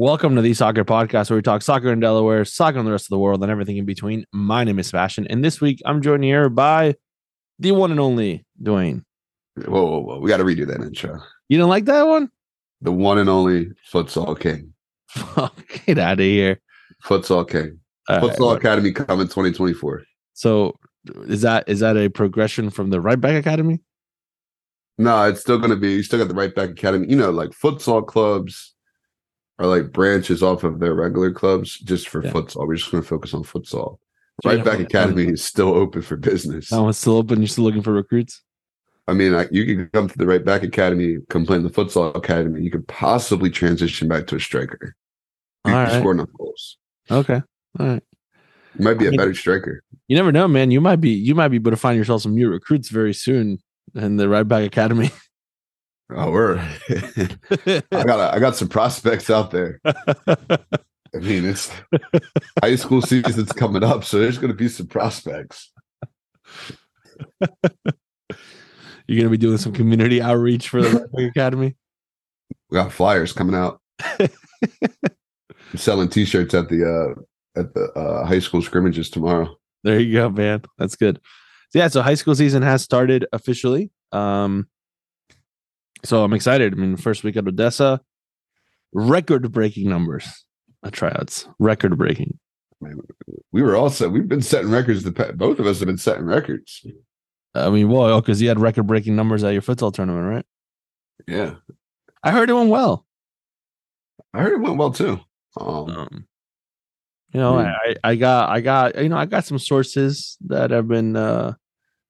Welcome to the Soccer Podcast, where we talk soccer in Delaware, soccer in the rest of the world, and everything in between. My name is Sebastian, and this week I'm joined here by the one and only Dwayne. Whoa, whoa, whoa. We got to redo that intro. You didn't like that one? The one and only Futsal King. Fuck, Get out of here. Futsal King. All right, Futsal Academy coming 2024. So is that is that a progression from the right back academy? No, it's still going to be, you still got the right back academy. You know, like futsal clubs are like branches off of their regular clubs just for Yeah. futsal. We're just going to focus on futsal. Right back academy is still open for business. That one's still open. You're still looking for recruits. I mean, like, you can come to the right back academy, come play in the futsal academy. You could possibly transition back to a striker. You All can score enough goals. Okay. All right. You might be I a mean- better striker. You never know, man. You might be you might be able to find yourself some new recruits very soon in the right back academy. Oh, we're. I got I got some prospects out there. I mean, it's high school season's coming up, so there's going to be some prospects. You're gonna be doing some community outreach for the academy. We got flyers coming out. I'm selling T-shirts at the uh at the uh high school scrimmages tomorrow. There you go, man. That's good. So yeah, so high school season has started officially. Um, so I'm excited. I mean, first week at Odessa, record-breaking numbers at tryouts, record-breaking. We were also we've been setting records. The both of us have been setting records. I mean, well, because you had record-breaking numbers at your futsal tournament, right? Yeah, I heard it went well. I heard it went well too. Um, Um, you know, Hmm. I, I got, I got, you know, I got some sources that have been. uh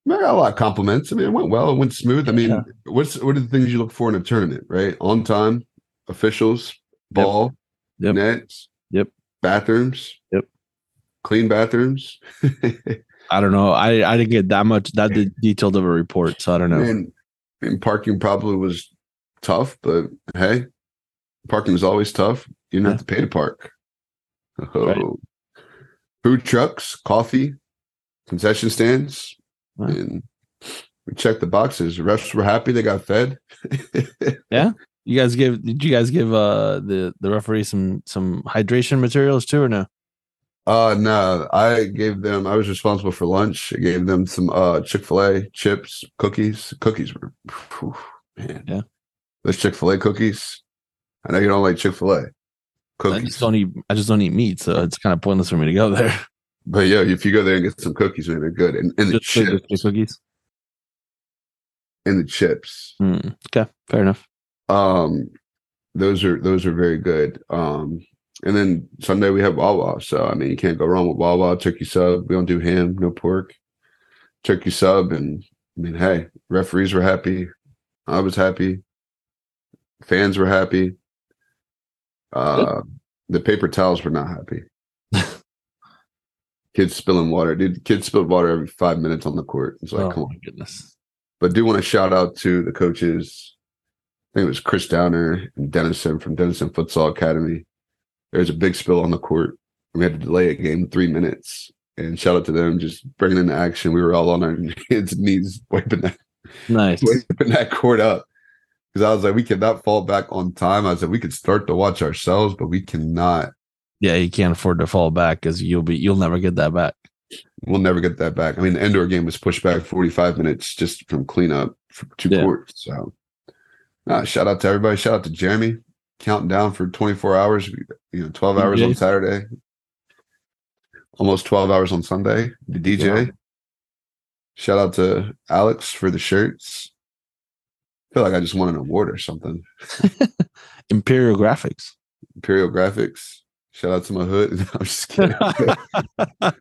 I got a lot of compliments. I mean, it went well. It went smooth. I mean, Yeah. what's what are the things you look for in a tournament? Right, on time, officials, ball, Yep. nets, Yep. bathrooms, Yep. clean bathrooms. I don't know. I I didn't get that much that de- detailed of a report, so I don't know. And, and parking probably was tough, but hey, parking is always tough. You don't have to pay to park. Oh. Right. Food trucks, coffee, concession stands, Wow. and we checked the boxes. The refs were happy; they got fed. Yeah. You guys give did you guys give uh the the referee some some hydration materials too or no? uh no, I gave them. I was responsible for lunch. I gave them some uh Chick Fil A chips, cookies. Cookies were, whew, man. Yeah. those Chick Fil A cookies. I know you don't like Chick-fil-A. cookies. I just don't eat I just don't eat meat, so it's kind of pointless for me to go there. But yeah, if you go there and get some cookies, man, they're good. And, and the Just chips. cookies. And the chips. Hmm, okay, fair enough. Um, those are those are very good. Um, and then Sunday we have Wawa. So I mean you can't go wrong with Wawa, turkey sub. We don't do ham, no pork. Turkey sub and I mean, hey, referees were happy. I was happy. Fans were happy. Uh the paper towels were not happy. Kids spilling water. Dude, kids spilled water every five minutes on the court. It's like, oh come on goodness. but do want to shout out to the coaches. I think it was Chris Downer and Dennison from Dennison Futsal Academy. There was a big spill on the court. We had to delay a game three minutes. And shout out to them just bringing in the action. We were all on our hands and knees wiping that, Nice. wiping that court up. Because I was like, we cannot fall back on time. I said we could start to watch ourselves, but we cannot. Yeah, you can't afford to fall back because you'll be you'll never get that back. We'll never get that back. I mean, the indoor game was pushed back 45 minutes just from cleanup for two Yeah. courts. So, uh, shout out to everybody. Shout out to Jeremy counting down for 24 hours. You know, 12 hours on Saturday, almost 12 hours on Sunday. The DJ. Shout out to Alex for the shirts. I feel like I just won an award or something. Imperial Graphics. Imperial Graphics. Shout out to my hood. No, I'm just kidding.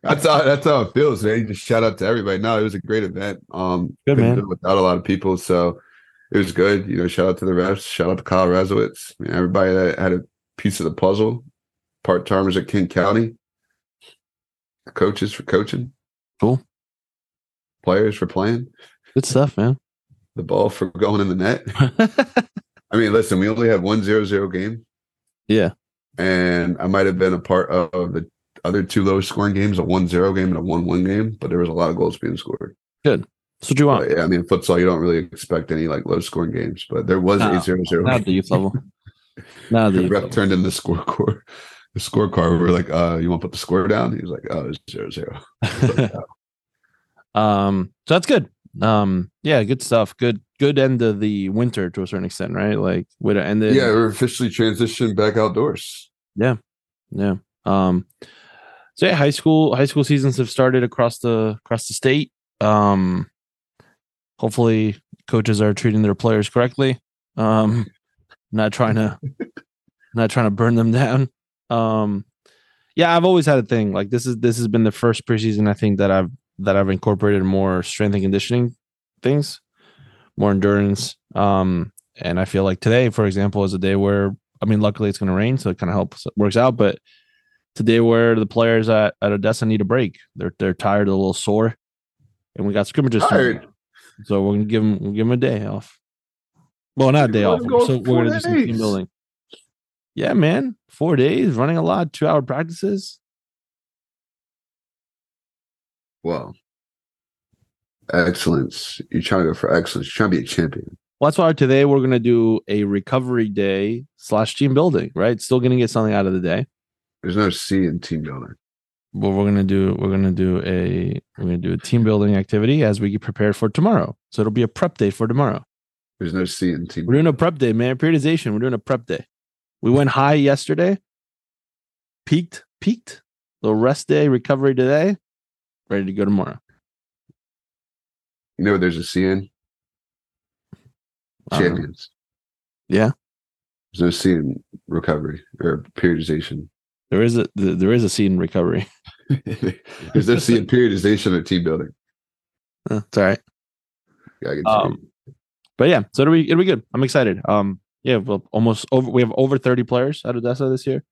that's how that's how it feels, man. You just shout out to everybody. No, it was a great event. Um, Good, man. without a lot of people, so it was good. You know, shout out to the refs. Shout out to Kyle Razowitz. Everybody that had a piece of the puzzle. Part timers at King County. Coaches for coaching. Cool. Players for playing. Good stuff, man. The ball for going in the net. I mean, listen, we only had one zero zero game. yeah. And I might have been a part of the other two low scoring games, a 1-0 game and a 1-1 game, but there was a lot of goals being scored. That's what you want. But, yeah, I mean, futsal, you don't really expect any like low scoring games, but there was No, a 0-0 Not at game. the youth level. Now The the ref turned in the scorecard. The scorecard. We were like, uh, you want to put the score down? He was like, oh, it's zero zero. Like, "Oh." um so that's good um yeah good stuff good good end of the winter to a certain extent right? Like to end it yeah, we're officially transitioned back outdoors. Yeah, yeah um so yeah high school high school seasons have started across the across the state. Um hopefully coaches are treating their players correctly. Um not trying to not trying to burn them down. Um yeah i've always had a thing like this is this has been the first preseason i think that i've that i've incorporated more strength and conditioning things more endurance um and i feel like today for example is a day where i mean luckily it's going to rain so it kind of helps works out but today where the players at, at odessa need a break they're they're tired a little sore and we got scrimmages. Tired. so we're gonna give them we'll give them a day off well not a day off. go so we're gonna do some team building yeah man four days running a lot two hour practices Well, excellence. You're trying to go for excellence. You're trying to be a champion. well that's why today we're gonna do a recovery day slash team building right still gonna get something out of the day There's no C in team building. but we're gonna do we're gonna do a we're gonna do a team building activity as we get prepared for tomorrow. So it'll be a prep day for tomorrow. There's no C in team. We're doing a prep day, man. Periodization. We're doing a prep day. We went high yesterday, peaked, peaked. Little rest day, recovery today. Ready to go tomorrow. You know there's a C don't. Champions. Yeah. There's no C in recovery or periodization. There is a there is a scene in recovery. there's no C in periodization or team building. Uh, it's all right. Yeah, Um, but yeah, so it'll be it'll be good. I'm excited. Um, yeah, well, almost over. We have over 30 players at Odessa this year.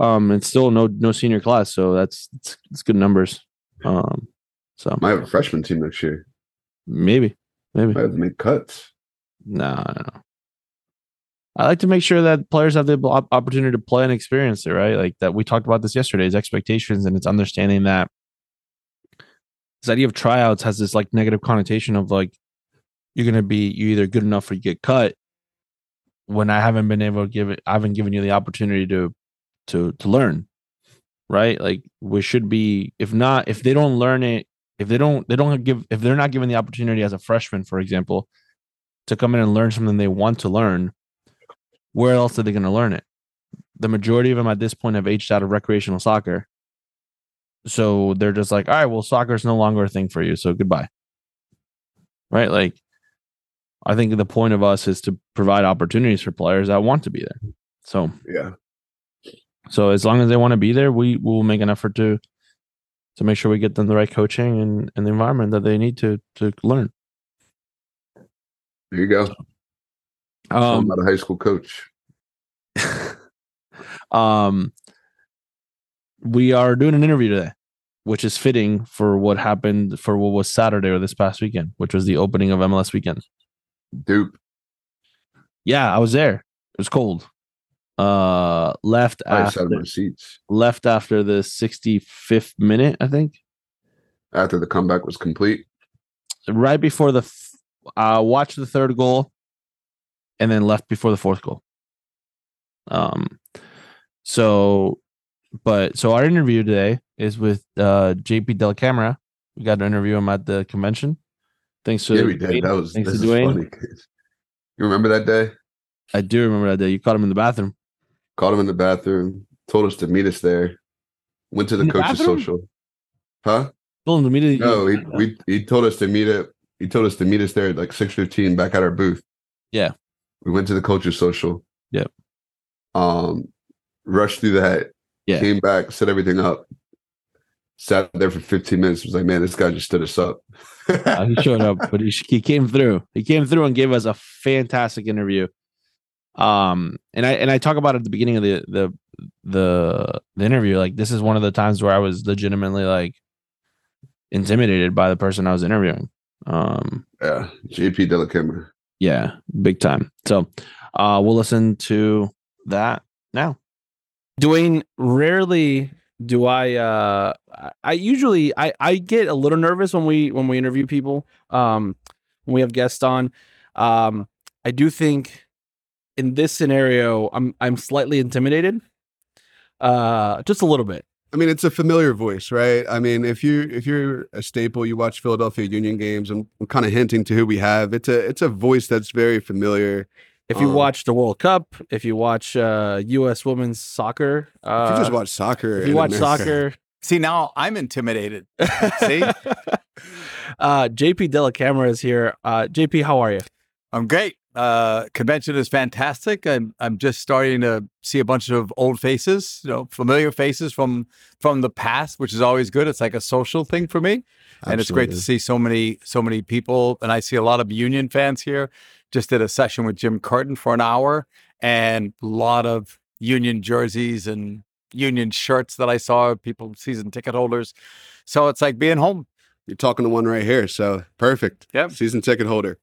Um, it's still no no senior class, so that's it's, it's good numbers. Um, so I have a freshman team next year. Maybe maybe Might have to make cuts. no no no. I like to make sure that players have the opportunity to play and experience it, right? Like that we talked about this yesterday, is expectations and it's understanding that this idea of tryouts has this like negative connotation of like you're gonna be you either good enough or you get cut. When I haven't been able to give it, I haven't given you the opportunity to to to learn, right? Like we should be, if not, if they don't learn it, if they don't, they don't give, if they're not given the opportunity as a freshman, for example, to come in and learn something they want to learn, where else are they going to learn it? The majority of them at this point have aged out of recreational soccer. So they're just like, all right, well, soccer is no longer a thing for you. So goodbye. Right. Like, I think the point of us is to provide opportunities for players that want to be there. So, Yeah. so as long as they want to be there, we will make an effort to to make sure we get them the right coaching and, and the environment that they need to to learn. There you go. I'm Um, not a high school coach. um, we are doing an interview today, which is fitting for what happened for what was Saturday or this past weekend, which was the opening of MLS weekend. Dupe. Yeah, I was there. It was cold. Uh, left I after my seats left after the 65th minute, I think. after the comeback was complete. Right before the f- uh watched the third goal and then left before the fourth goal. Um so but so our interview today is with uh JP Dellacamera. We got to interview him at the convention. Thanks to Yeah, we did. That was thanks this to is Dwayne. funny. You remember that day? I do remember that day. You caught him in the bathroom. Called him in the bathroom, told us to meet us there. Went to the the coach's bathroom? social. Huh? Told him to meet. No, he we he told us to meet it. He told us to meet us there at like six fifteen back at our booth. Yeah. We went to the coach's social. Yep. Um, rushed through that. Yeah. Came back, set everything up. Sat there for fifteen minutes. Was like, man, this guy just stood us up. Uh, he showed up, but he, he came through. He came through and gave us a fantastic interview. Um, and I and I talk about it at the beginning of the the the the interview. Like this is one of the times where I was legitimately like intimidated by the person I was interviewing. Um, yeah, JP Dellacamera. yeah, big time. So, uh, we'll listen to that now. Dwayne, rarely do I uh I- I usually I I get a little nervous when we when we interview people um when we have guests on um I do think in this scenario, I'm I'm slightly intimidated. Uh, just a little bit. I mean, it's a familiar voice, right? I mean, if you if you're a staple, you watch Philadelphia Union games. I'm, I'm kind of hinting to who we have. It's a it's a voice that's very familiar. If you Um, watch the World Cup, if you watch uh, U.S. women's soccer, uh, if you just watch soccer, if you watch America- soccer, See, now I'm intimidated. See? uh, JP Dellacamera is here. Uh, JP, how are you? I'm great. Uh, convention is fantastic. I'm I'm just starting to see a bunch of old faces, you know, familiar faces from from the past, which is always good. It's like a social thing for me, and it's great to see so many so many people. And I see a lot of Union fans here. Just did a session with Jim Curtin for an hour, and a lot of Union jerseys and Union shirts that I saw. People season ticket holders, so it's like being home. You're talking to one right here, so perfect. Yeah, season ticket holder.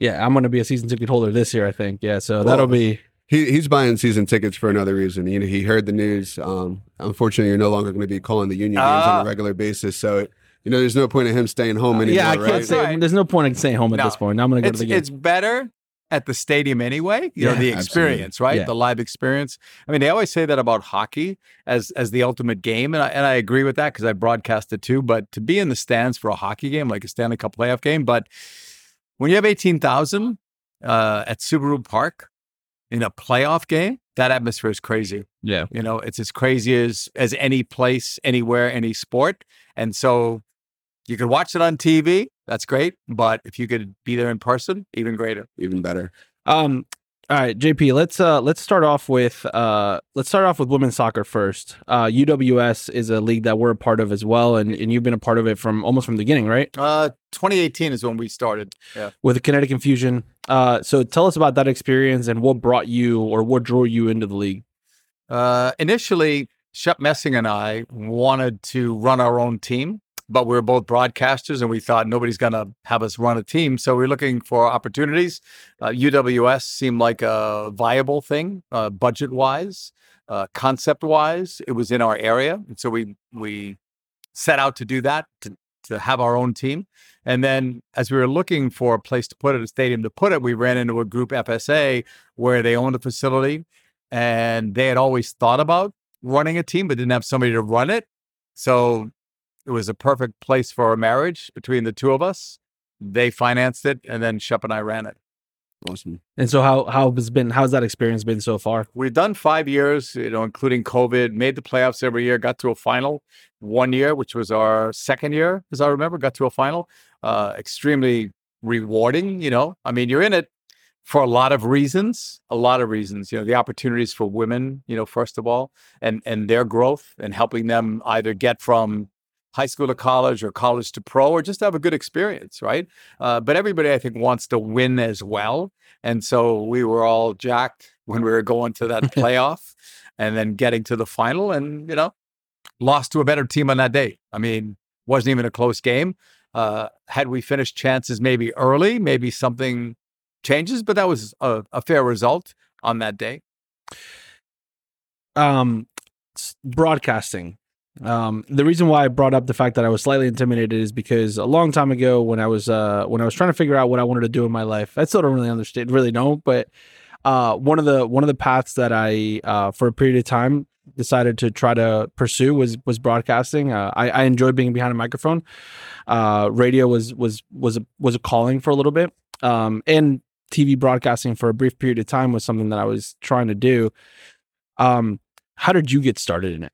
Yeah, I'm going to be a season ticket holder this year, I think. Yeah, so that'll be He he's buying season tickets for another reason. You know, he heard the news. Um, unfortunately, you're no longer going to be calling the Union games on Ah. a regular basis. So, it, you know, there's no point in him staying home anymore, yeah. I can't right? say there's no point in staying home at No. this point. Now I'm going to go to the game. it's better at the stadium anyway. You Yeah, know the absolutely. experience, right? Yeah. The live experience. I mean, they always say that about hockey as as the ultimate game, and I, and I agree with that because I broadcast it too. But to be in the stands for a hockey game, like a Stanley Cup playoff game, but when you have eighteen thousand uh, at Subaru Park in a playoff game, that atmosphere is crazy. yeah. You know, it's as crazy as as any place, anywhere, any sport. And so you could watch it on TV. That's great. But if you could be there in person, even greater. Even better. Um. All right, JP. Let's uh let's start off with uh let's start off with women's soccer first. Uh, UWS is a league that we're a part of as well, and and you've been a part of it from almost from the beginning, right? Uh 2018 is when we started. Yeah. With the Kinetic Infusion. Uh, so tell us about that experience and what brought you or what drew you into the league. Uh initially, Shep Messing and I wanted to run our own team, but we were both broadcasters and we thought nobody's going to have us run a team. So we are looking for opportunities. Uh, UWS seemed like a viable thing, uh, budget wise, uh, concept wise. It was in our area. And so we, we set out to do that, to, to have our own team. And then as we were looking for a place to put it, a stadium to put it, we ran into a group FSA where they owned a facility and they had always thought about running a team, but didn't have somebody to run it. So it was a perfect place for a marriage between the two of us. They financed it, and then Shep and I ran it. Awesome. And so how how has been how's that experience been so far? We've done five years, you know, including COVID, made the playoffs every year, got to a final one year, which was our second year, as I remember, got to a final. Uh, extremely rewarding, you know. I mean, you're in it for a lot of reasons, a lot of reasons, you know, the opportunities for women, you know, first of all, and and their growth and helping them either get from high school to college or college to pro or just have a good experience, right? Uh, but everybody, I think, wants to win as well. And so we were all jacked when we were going to that playoff and then getting to the final and, you know, lost to a better team on that day. I mean, wasn't even a close game. Uh, had we finished chances maybe early, maybe something changes, but that was a, a fair result on that day. um broadcasting um the reason why i brought up the fact that i was slightly intimidated is because a long time ago when i was uh when i was trying to figure out what i wanted to do in my life i still don't really understand really don't but uh one of the one of the paths that i uh for a period of time decided to try to pursue was was broadcasting. Uh, i i enjoyed being behind a microphone. Uh radio was was was a, was a calling for a little bit. Um and tv broadcasting for a brief period of time was something that i was trying to do. Um, how did you get started in it?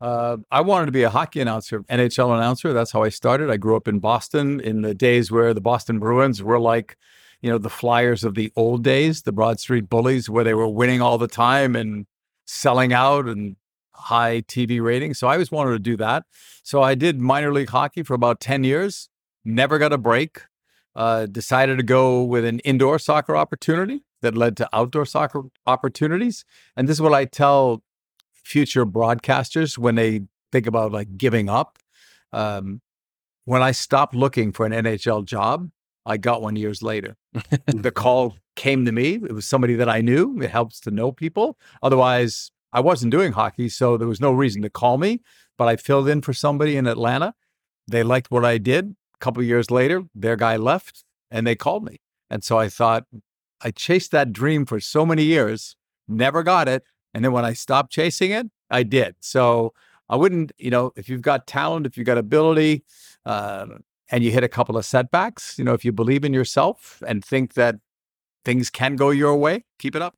Uh, I wanted to be a hockey announcer, NHL announcer. That's how I started. I grew up in Boston in the days where the Boston Bruins were like, you know, the Flyers of the old days, the Broad Street Bullies, where they were winning all the time and selling out and high TV ratings. So I always wanted to do that. So I did minor league hockey for about 10 years, never got a break. Uh, decided to go with an indoor soccer opportunity that led to outdoor soccer opportunities. And this is what I tell future broadcasters when they think about like giving up. Um, when I stopped looking for an NHL job, I got one years later. the call came to me. It was somebody that I knew. It helps to know people. Otherwise, I wasn't doing hockey, so there was no reason to call me. But I filled in for somebody in Atlanta. They liked what I did. A couple years later, their guy left and they called me. And so I thought, I chased that dream for so many years, never got it. And then when I stopped chasing it, I did. So I wouldn't, you know, if you've got talent, if you've got ability, uh, and you hit a couple of setbacks, you know, if you believe in yourself and think that things can go your way, keep it up.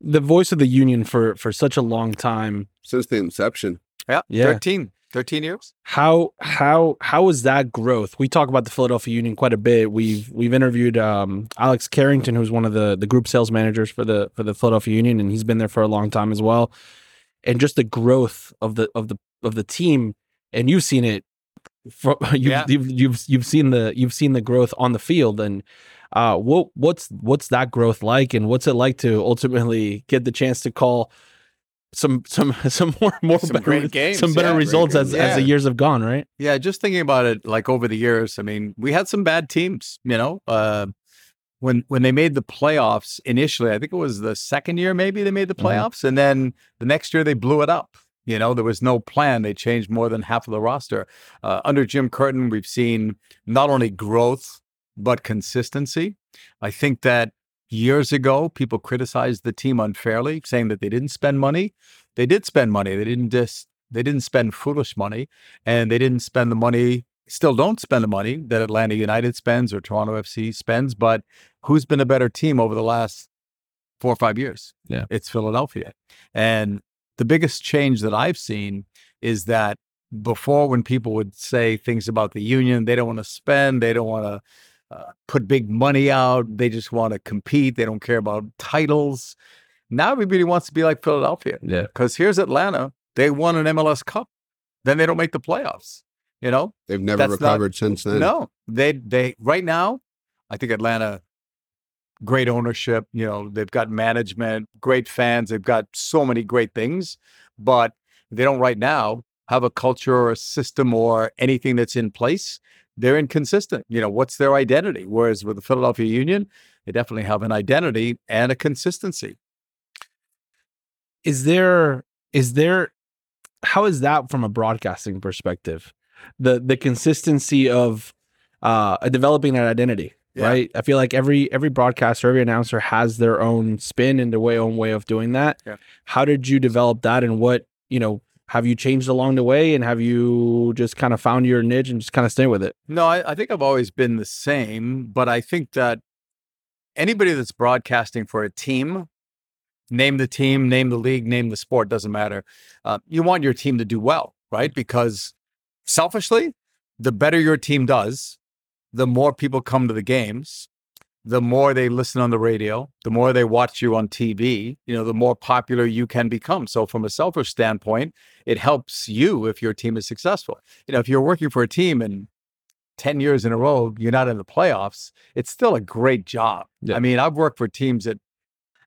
The voice of the union for for such a long time. Since the inception. Yeah, Yeah. 13, 13 years. How how how was that growth? We talk about the Philadelphia Union quite a bit. We've we've interviewed um, Alex Carrington, who's one of the the group sales managers for the for the Philadelphia Union, and he's been there for a long time as well. And just the growth of the of the of the team, and you've seen it. From, you've, Yeah. you've you've you've seen the you've seen the growth on the field, and uh, what what's what's that growth like, and what's it like to ultimately get the chance to call some some some more more Some better, great games, some better yeah, results as games. as the years have gone, right? Yeah, just thinking about it, like over the years, I mean, we had some bad teams. You know, uh, when when they made the playoffs initially, I think it was the second year maybe they made the Mhm. playoffs, and then the next year they blew it up. You know, there was no plan. They changed more than half of the roster. Uh, under Jim Curtin, we've seen not only growth but consistency. I think that years ago people criticized the team unfairly, saying that they didn't spend money. They did spend money. They didn't just they didn't spend foolish money and they didn't spend the money still don't spend the money that Atlanta United spends or Toronto FC spends but who's been a better team over the last 4 or 5 years Yeah. it's Philadelphia and the biggest change that I've seen is that before when people would say things about the union they don't want to spend they don't want to uh, put big money out they just want to compete they don't care about titles now everybody wants to be like Philadelphia Yeah. because here's Atlanta. They won an MLS Cup. Then they don't make the playoffs. You know, They've never That's not- recovered since then. no, they they right now. I think Atlanta, great ownership. You know, they've got management, great fans. They've got so many great things, but they don't right now have a culture or a system or anything that's in place. They're inconsistent. You know, what's their identity? Whereas with the Philadelphia Union, they definitely have an identity and a consistency. Is there is there how is that from a broadcasting perspective? The the consistency of uh developing that identity, Yeah. right? I feel like every every broadcaster, every announcer has their own spin and their way own way of doing that. Yeah. How did you develop that and what, you know, have you changed along the way and have you just kind of found your niche and just kind of stay with it? No, I, I think I've always been the same, but I think that anybody that's broadcasting for a team, name the team, name the league, name the sport, doesn't matter. Uh, you want your team to do well, right? Because selfishly, the better your team does, the more people come to the games, the more they listen on the radio, the more they watch you on TV, you know, the more popular you can become. So from a selfish standpoint, it helps you if your team is successful. You know, if you're working for a team and 10 years in a row, you're not in the playoffs, it's still a great job. Yeah. I mean, I've worked for teams that,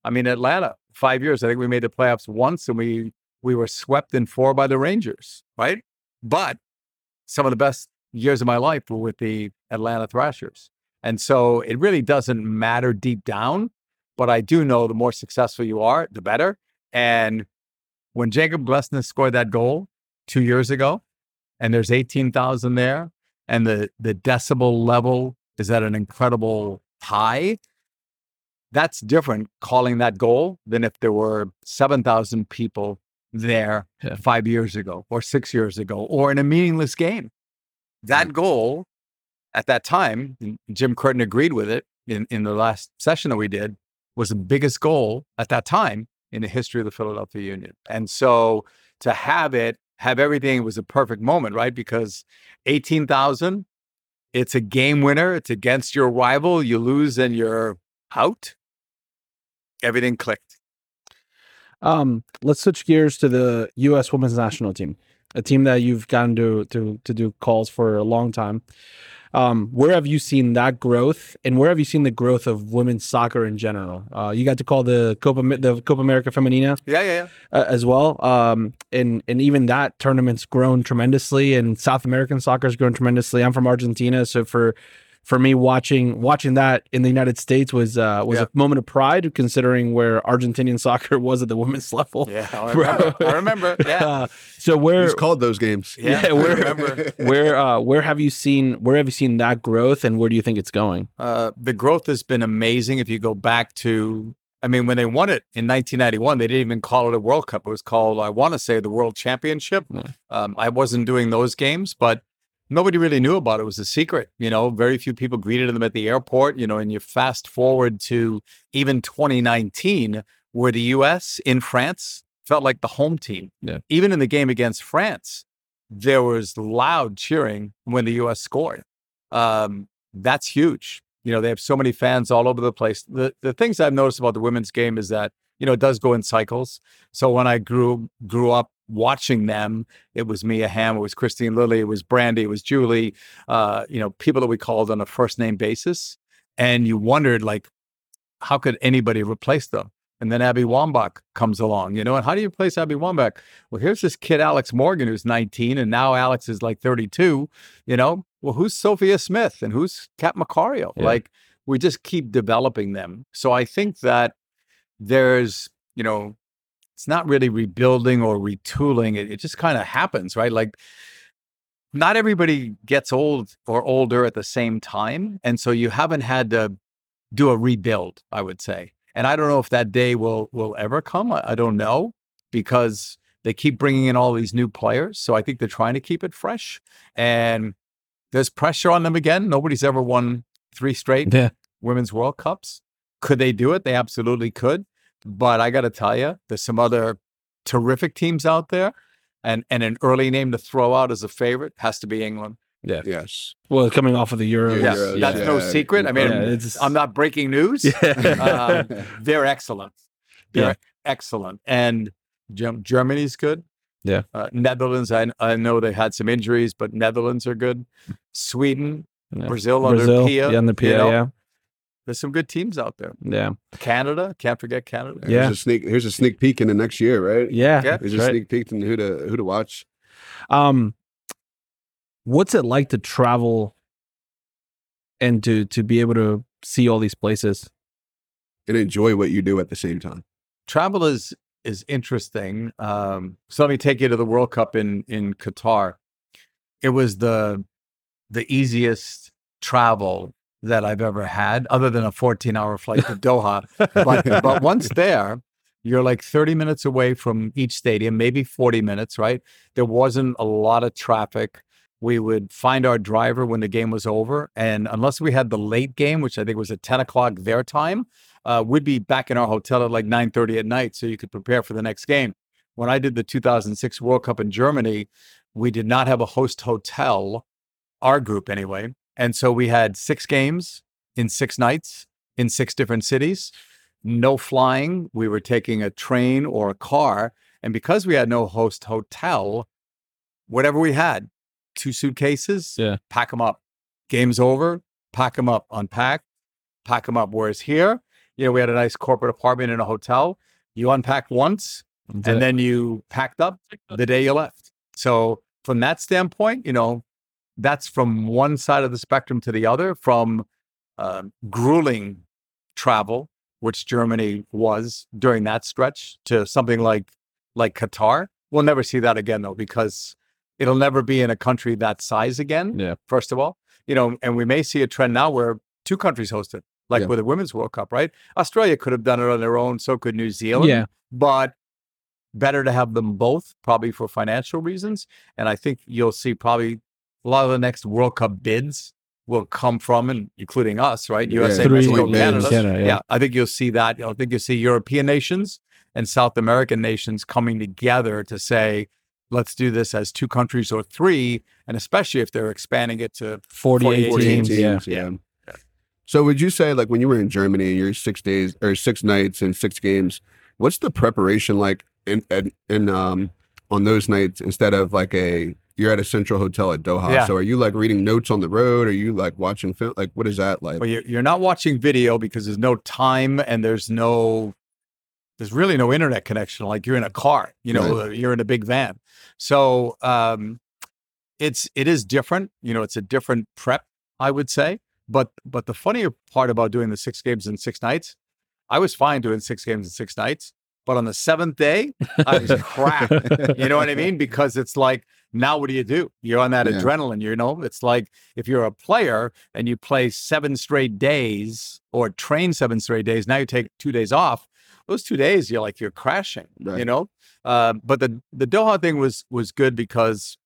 I mean, Atlanta, five years, I think we made the playoffs once and we, we were swept in four by the Rangers, right? But some of the best years of my life were with the Atlanta Thrashers. And so it really doesn't matter deep down, but I do know the more successful you are, the better. And when Jakob Glesnes scored that goal two years ago, and there's 18,000 there, and the the decibel level is at an incredible high. That's different calling that goal than if there were 7,000 people there Yeah. five years ago or six years ago or in a meaningless game. That mm. goal at that time, Jim Curtin agreed with it in, in the last session that we did, was the biggest goal at that time in the history of the Philadelphia Union. And so to have it, have everything, was a perfect moment, right? Because 18,000, it's a game winner. It's against your rival. You lose and you're out. Everything clicked. Um, let's switch gears to the U.S. Women's National Team, a team that you've gotten to to to do calls for a long time. Um, where have you seen that growth, and where have you seen the growth of women's soccer in general? Uh, you got to call the Copa the Copa America Femenina Yeah, yeah, yeah. uh, as well, um, and and even that tournament's grown tremendously, and South American soccer's grown tremendously. I'm from Argentina, so for for me watching watching that in the United States was uh, was Yeah. a moment of pride considering where Argentinian soccer was at the women's level. Yeah, I remember. I remember. Yeah, Uh, so where Who's called those games? yeah, yeah, I remember. where uh, where have you seen where have you seen that growth and where do you think it's going? Uh, the growth has been amazing. If you go back to, I mean, when they won it in 1991, they didn't even call it a World Cup. It was called, I want to say, the World Championship. Yeah. Um, I wasn't doing those games, but nobody really knew about it. It was a secret. You know, very few people greeted them at the airport. You know, and you fast forward to even 2019, where the U.S. in France felt like the home team. Yeah. Even in the game against France, there was loud cheering when the U.S. scored. Um, that's huge. You know, they have so many fans all over the place. The the things I've noticed about the women's game is that, you know, it does go in cycles. So when I grew grew up watching them, it was Mia Hamm, it was Kristine Lilly, it was Brandi, it was Julie, uh, you know, people that we called on a first name basis. And you wondered like, how could anybody replace them? And then Abby Wambach comes along, you know, and how do you replace Abby Wambach? Well, here's this kid, Alex Morgan, who's 19, and now Alex is like 32, you know. Well, who's Sophia Smith and who's Kat Macario? Yeah. Like, we just keep developing them. So I think that there's, you know, it's not really rebuilding or retooling. It, it just kind of happens, right? Like, not everybody gets old or older at the same time. And so you haven't had to do a rebuild, I would say. And I don't know if that day will will ever come. I, I don't know because they keep bringing in all these new players. So I think they're trying to keep it fresh. And there's pressure on them again. Nobody's ever won three straight Yeah. women's World Cups. Could they do it? They absolutely could. But I got to tell you, there's some other terrific teams out there. And, and an early name to throw out as a favorite has to be England. Yeah. Yes. Well, coming off of the Euros. Yeah, Euros, that's no secret. I mean, Yeah, it's- I'm not breaking news. Yeah. um, they're excellent. They're Yeah. excellent. And Germany's good. Yeah. Uh, Netherlands, I, I know they had some injuries, but Netherlands are good. Sweden, Yeah. Brazil under Brazil, Pia. yeah, under you know, yeah, There's some good teams out there. yeah, Canada, can't forget Canada. Yeah. Here's a sneak. Here's a sneak peek in the next year, right? yeah. Yeah. Here's a right. sneak peek in who to who to watch. Um, what's it like to travel and to to be able to see all these places? and enjoy what you do at the same time. Travel is is interesting. Um, so let me take you to the World Cup in in Qatar. It was the the easiest travel that I've ever had, other than a 14 hour flight to Doha. But but once there, you're like 30 minutes away from each stadium, maybe 40 minutes, right? There wasn't a lot of traffic. We would find our driver when the game was over, and unless we had the late game, which I think was at 10 o'clock their time, uh, we'd be back in our hotel at like 9:30 at night, so you could prepare for the next game. When I did the 2006 World Cup in Germany, we did not have a host hotel, our group anyway, and so we had six games in six nights in six different cities. No flying. We were taking a train or a car, and because we had no host hotel, whatever we had, two suitcases, Yeah. pack them up. Game's over, pack them up, unpack, pack them up. Whereas here, you know, we had a nice corporate apartment in a hotel. You unpack once, and then you packed up the day you left. So from that standpoint, you know, that's from one side of the spectrum to the other. From um, grueling travel, which Germany was during that stretch, to something like like Qatar. We'll never see that again though, because it'll never be in a country that size again. Yeah. First of all, you know, and we may see a trend now where two countries host it, like Yeah. with the Women's World Cup, right? Australia could have done it on their own, so could New Zealand yeah, but better to have them both, probably for financial reasons. And I think you'll see probably a lot of the next World Cup bids will come from, and including us, right? Yeah, USA, Three Mexico. Canada. Canada, yeah. I think you'll see that. I think you'll see European nations and South American nations coming together to say, let's do this as two countries or three, and especially if they're expanding it to 48, 48 teams. Yeah, yeah. So would you say like when you were in Germany, your six days or six nights and six games, what's the preparation like in in, in um on those nights instead of like a you're at a central hotel at Doha. Yeah. So are you like reading notes on the road? Are you like watching film? Like what is that like? Well, you're, you're not watching video because there's no time and there's no, there's really no internet connection. Like you're in a car, you know, uh, you're in a big van. So um, it's it is different. You know, it's a different prep, I would say. But but the funnier part about doing the six games in six nights, I was fine doing six games in six nights. But on the seventh day, I was crap. you know what I mean? Because it's like, now what do you do? You're on that Yeah. adrenaline, you know? It's like if you're a player and you play seven straight days or train seven straight days, now you take two days off. Those two days, you're like, you're crashing, you know? Uh, but the, the Doha thing was was good because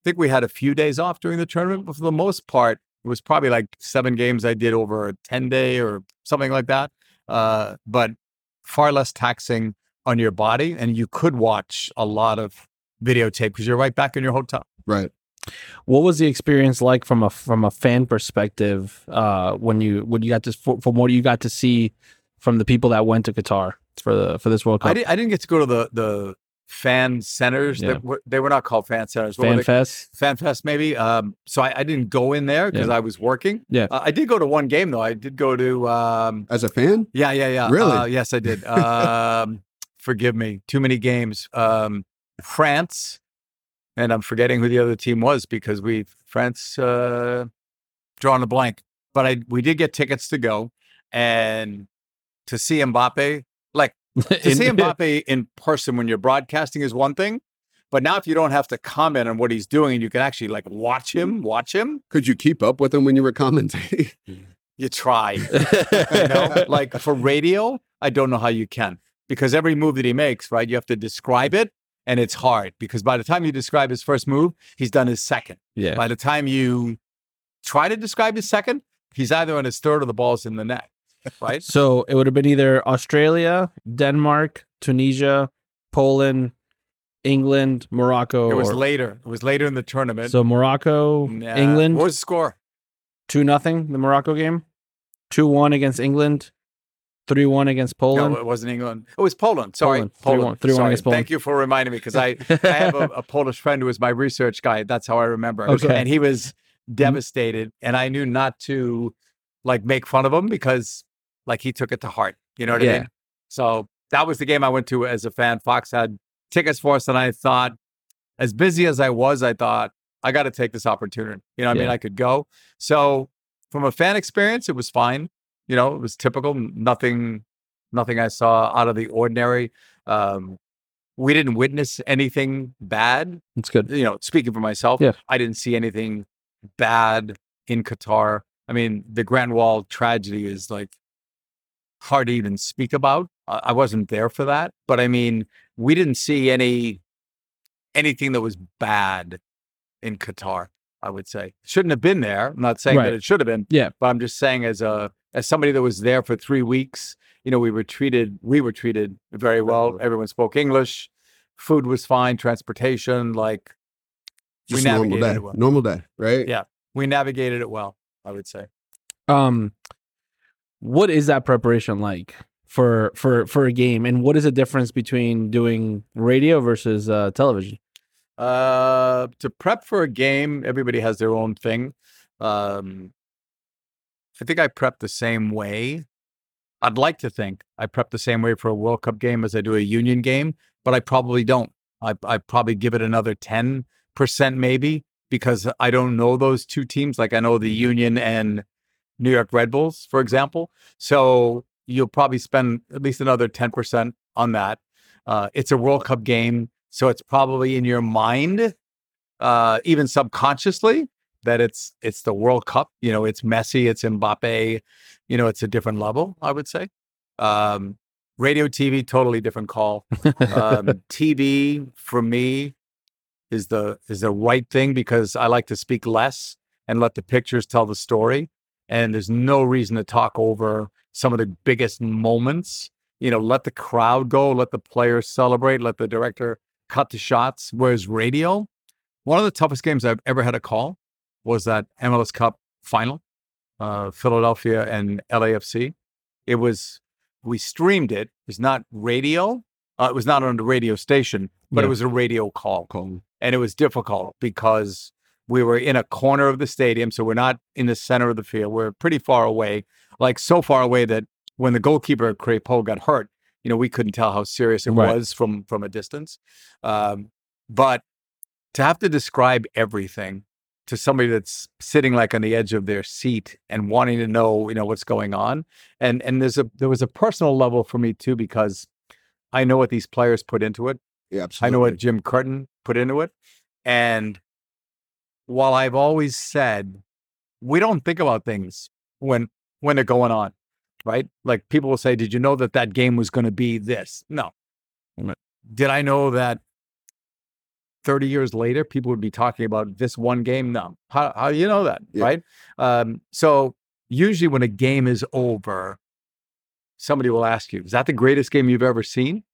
I think we had a few days off during the tournament, but for the most part, it was probably like seven games I did over a 10 day or something like that. Uh, but far less taxing on your body. And you could watch a lot of videotape because you're right back in your hotel. Right. What was the experience like from a from a fan perspective uh, when you when you got to f- from what you got to see from the people that went to Qatar for the for this World Cup? I, did, I didn't get to go to the, the fan centers. Yeah. They, were, they were not called fan centers. What Fan? Fest. Fan Fest, maybe. Um, so I, I didn't go in there because I was working. Yeah. Uh, I did go to one game though. I did go to um, As a fan, Yeah, yeah, yeah. Really? Uh, yes, I did. Um, forgive me. Too many games. Um, France, and I'm forgetting who the other team was because we France uh, drawn a blank. But I we did get tickets to go and to see Mbappe. Like to see Mbappe in person when you're broadcasting is one thing. But now if you don't have to comment on what he's doing and you can actually like watch him, watch him, could you keep up with him when you were commenting? you try. you know like for radio i don't know how you can because every move that he makes right you have to describe it and it's hard because by the time you describe his first move he's done his second yeah. by the time you try to describe his second he's either on his third or the ball's in the net right So it would have been either Australia, Denmark, Tunisia, Poland, England, Morocco. it was or- later it was later in the tournament So Morocco, Nah. England, what was the score two nothing. The Morocco game, two one against England, three one against Poland. no it wasn't england oh, it was poland sorry Poland. poland, 3-1 3-1 Sorry. against Poland. thank you for reminding me because i I have a, a Polish friend who was my research guy. That's how I remember. Okay. And he was mm-hmm. devastated. And I knew not to like make fun of him because like he took it to heart. You know what I mean? So that was the game I went to as a fan. Fox had tickets for us. And I thought, as busy as I was, I thought, I got to take this opportunity. You know what I mean? I could go. So from a fan experience, it was fine. You know, it was typical. Nothing, nothing I saw out of the ordinary. Um, we didn't witness anything bad It's good. you know, speaking for myself, Yeah. I didn't see anything bad in Qatar. I mean, the Grant Wahl tragedy is like hard to even speak about. I I wasn't there for that, but I mean, we didn't see any anything that was bad in Qatar. I would say shouldn't have been there. I'm not saying Right. that it should have been. Yeah. but I'm just saying as a as somebody that was there for three weeks, you know, we were treated we were treated very well. Everyone spoke English. Food was fine. Transportation, like We Just a normal navigated day. it well. Normal day, right? Yeah. we navigated it well. I would say. Um, what is that preparation like for for for a game, and what is the difference between doing radio versus uh, television? Uh, to prep for a game, everybody has their own thing. Um, I think I prep the same way. I'd like to think I prep the same way for a World Cup game as I do a Union game, but I probably don't. I I probably give it another ten percent maybe because I don't know those two teams like I know the Union and New York Red Bulls, for example. So you'll probably spend at least another ten percent on that. Uh, it's a World Cup game, so it's probably in your mind, uh, even subconsciously, that it's it's the World Cup. You know, it's Messi, it's Mbappe. You know, it's a different level. I would say. Um, radio, TV, totally different call. Um, TV for me is the is the right thing because I like to speak less and let the pictures tell the story. And there's no reason to talk over some of the biggest moments. You know, let the crowd go, let the players celebrate, let the director cut the shots. Whereas radio, one of the toughest games I've ever had a call was that MLS Cup final, uh, Philadelphia and LAFC. It was we streamed it. It's not radio. Uh, it was not on the radio station, but Yeah. it was a radio call Call. and it was difficult because we were in a corner of the stadium, so we're not in the center of the field. We're pretty far away, like so far away that when the goalkeeper Crepeau got hurt, you know, we couldn't tell how serious it Right. was from from a distance. Um, but to have to describe everything to somebody that's sitting like on the edge of their seat and wanting to know, you know, what's going on. And and there's a there was a personal level for me too because I know what these players put into it. Yeah, absolutely. I know what Jim Curtin put into it. And while I've always said we don't think about things when when they're going on, right? Like people will say, "Did you know that that game was going to be this?" No. Did I know that 30 years later people would be talking about this one game? No. How how do you know that, Yeah. right? Um, so usually when a game is over, somebody will ask you, "Is that the greatest game you've ever seen?"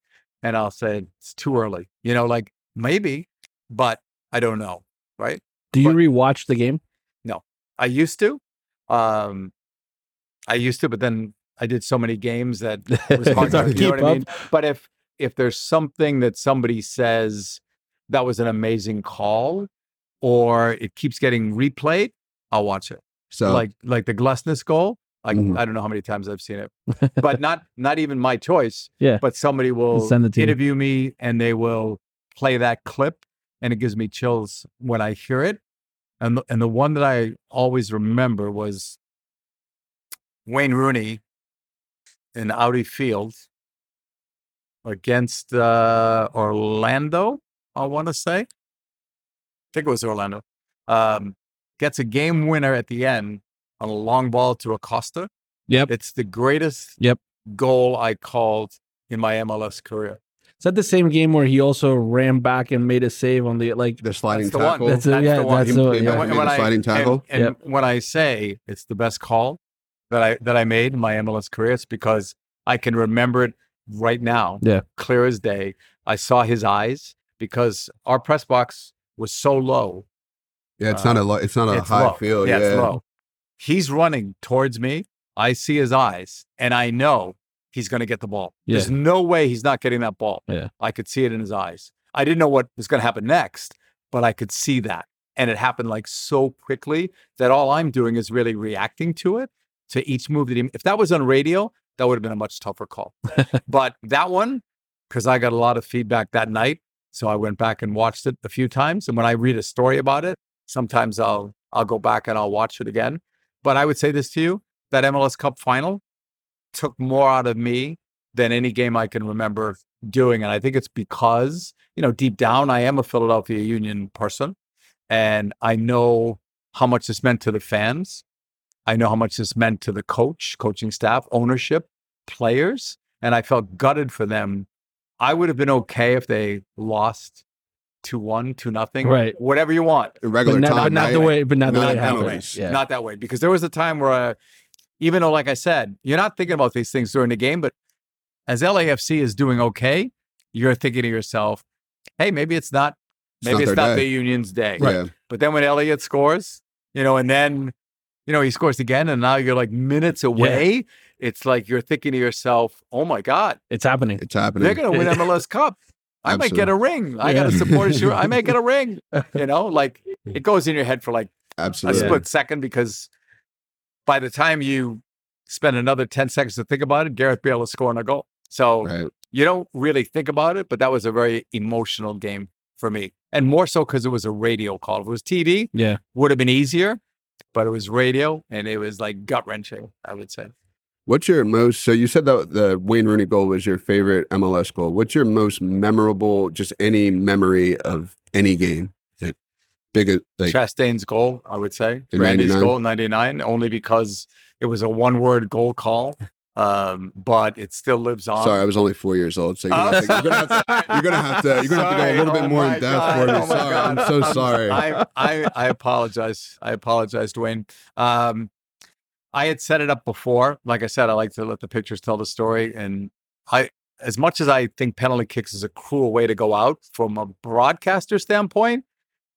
And I'll say, "It's too early." You know, like maybe, but I don't know, right? Do you But- rewatch the game? No, I used to. Um, I used to, but then I did so many games that it was hard to, you know what I mean? But if if there's something that somebody says that was an amazing call, or it keeps getting replayed, I'll watch it. so Like like the Glesnes goal. I, Mhm. I don't know how many times I've seen it, but not not even my choice. Yeah. But somebody will Send it interview me and they will play that clip, and it gives me chills when I hear it. And the, and the one that I always remember was Wayne Rooney in Audi Field against uh, Orlando. I want to say, I think it was Orlando. Um, gets a game winner at the end on a long ball to Acosta. Yep. It's the greatest Yep. goal I called in my MLS career. Is that the same game where he also ran back and made a save on the like? the sliding That's the one. tackle. That's, a, That's yeah, the one. that's He- the one, made yeah. a- when I- sliding tackle? And, Yep. when I say it's the best call that I that I made in my MLS career, it's because I can remember it right now. Yeah. Clear as day. I saw his eyes because our press box was so low. yeah, it's not um, a lo- it's not a it's high low. field. Yeah, Yeah, it's low. He's running towards me. I see his eyes, and I know he's going to get the ball. Yeah. There's no way he's not getting that ball. Yeah. I could see it in his eyes. I didn't know what was going to happen next, but I could see that. And it happened like so quickly that all I'm doing is really reacting to it, to each move that he. If that was on radio, that would have been a much tougher call. but that one, because I got a lot of feedback that night, so I went back and watched it a few times. And when I read a story about it, sometimes I'll I'll go back and I'll watch it again. But I would say this to you: that MLS Cup final took more out of me than any game I can remember doing. And I think it's because, you know, deep down, I am a Philadelphia Union person and I know how much this meant to the fans. I know how much this meant to the coach, coaching staff, ownership, players. And I felt gutted for them. I would have been okay if they lost 2 1, 2 nothing, Right. whatever you want. In regular But not, time, but not right? the way, but not, the way it that way. Yeah. Not that way. Because there was a time where, uh, even though, like I said, you're not thinking about these things during the game, but as LAFC is doing okay, you're thinking to yourself, hey, maybe it's not, It's maybe not it's not day. the Union's day. Yeah, But then when Elliott scores, you know, and then, you know, he scores again, and now you're like minutes away. It's like you're thinking to yourself, oh my God, It's happening. it's happening. they're going to win MLS Cup. I might get a ring. I got to Yeah. support a shoe. I might get a ring. You know, like it goes in your head for like a Absolutely. split second because by the time you spend another 10 seconds to think about it, Gareth Bale is scoring a goal. So Right. you don't really think about it, but that was a very emotional game for me. And more so because it was a radio call. If it was TV, Yeah. would have been easier, but it was radio and it was like gut wrenching, I would say. What's your most? So you said that the Wayne Rooney goal was your favorite MLS goal. What's your most memorable? Just any memory of any game? Like, big like Chastain's goal, I would say. Brandi's 99? goal, 99, only because it was a one word goal call. Um, but it still lives on. Sorry, I was only four years old, so you're gonna, have to, you're gonna have to you're gonna have to gonna have to go a little bit Oh more in depth God. for me. Oh sorry. I'm so sorry. I, I I apologize. I apologize, Dwayne. Um, I had set it up before. Like I said, I like to let the pictures tell the story. And I, as much as I think penalty kicks is a cruel way to go out from a broadcaster standpoint,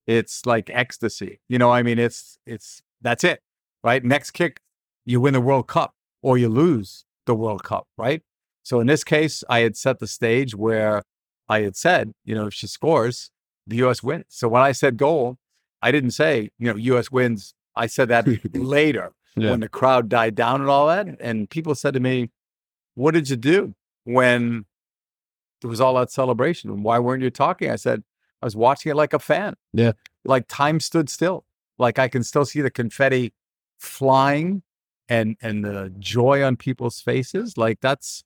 it's like ecstasy. You know, I mean, it's it's that's it, right? Next kick, you win the World Cup or you lose the World Cup, right? So in this case, I had set the stage where I had said, you know, if she scores, the U.S. wins. So when I said goal, I didn't say, you know, U.S. wins. I said that later Yeah. when the crowd died down and all that. And people said to me, what did you do when there was all that celebration? And why weren't you talking? I said, I was watching it like a fan. Yeah. Like time stood still. like I can still see the confetti flying and and the joy on people's faces. Like that's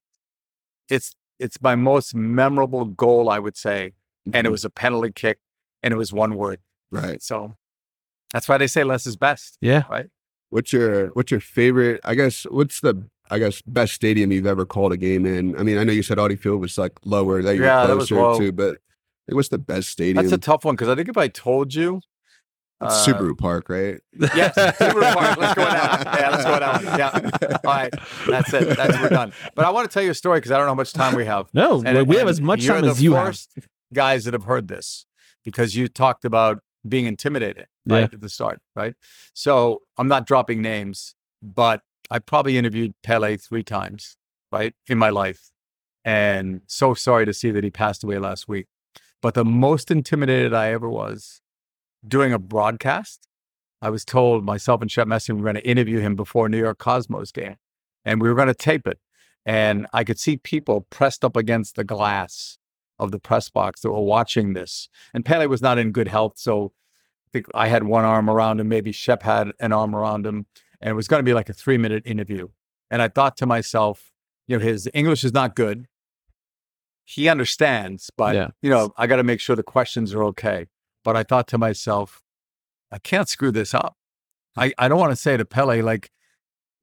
it's it's my most memorable goal, I would say. And it mm-hmm. was a penalty kick and it was one word. right. So that's why they say less is best. Yeah. What's your what's your favorite? I guess what's the I guess best stadium you've ever called a game in? I mean, I know you said Audi Field was like lower that you're Yeah, that was closer to, but like, what's the best stadium? That's a tough one because I think if I told you It's uh, Subaru Park, right? Yes, Subaru Park. Let's go with that one. Yeah, let's go with that one. Yeah. All right. That's it. That's we're done. But I want to tell you a story because I don't know how much time we have. No, And- we have as much time the as you have. guys that have heard this because you talked about being intimidated right Yeah. at the start, right? So I'm not dropping names, but I probably interviewed Pele three times, right, in my life, and so sorry to see that he passed away last week. But the most intimidated I ever was doing a broadcast. I was told myself and Shep Messing were going to interview him before New York Cosmos game, and we were going to tape it. And I could see people pressed up against the glass of the press box that were watching this. And Pele was not in good health, so think I had one arm around him. Maybe Shep had an arm around him, and it was going to be like a three-minute interview. And I thought to myself, you know, his English is not good. He understands, but Yeah. you know, I got to make sure the questions are okay. But I thought to myself, I can't screw this up. I, I don't want to say to Pele, like,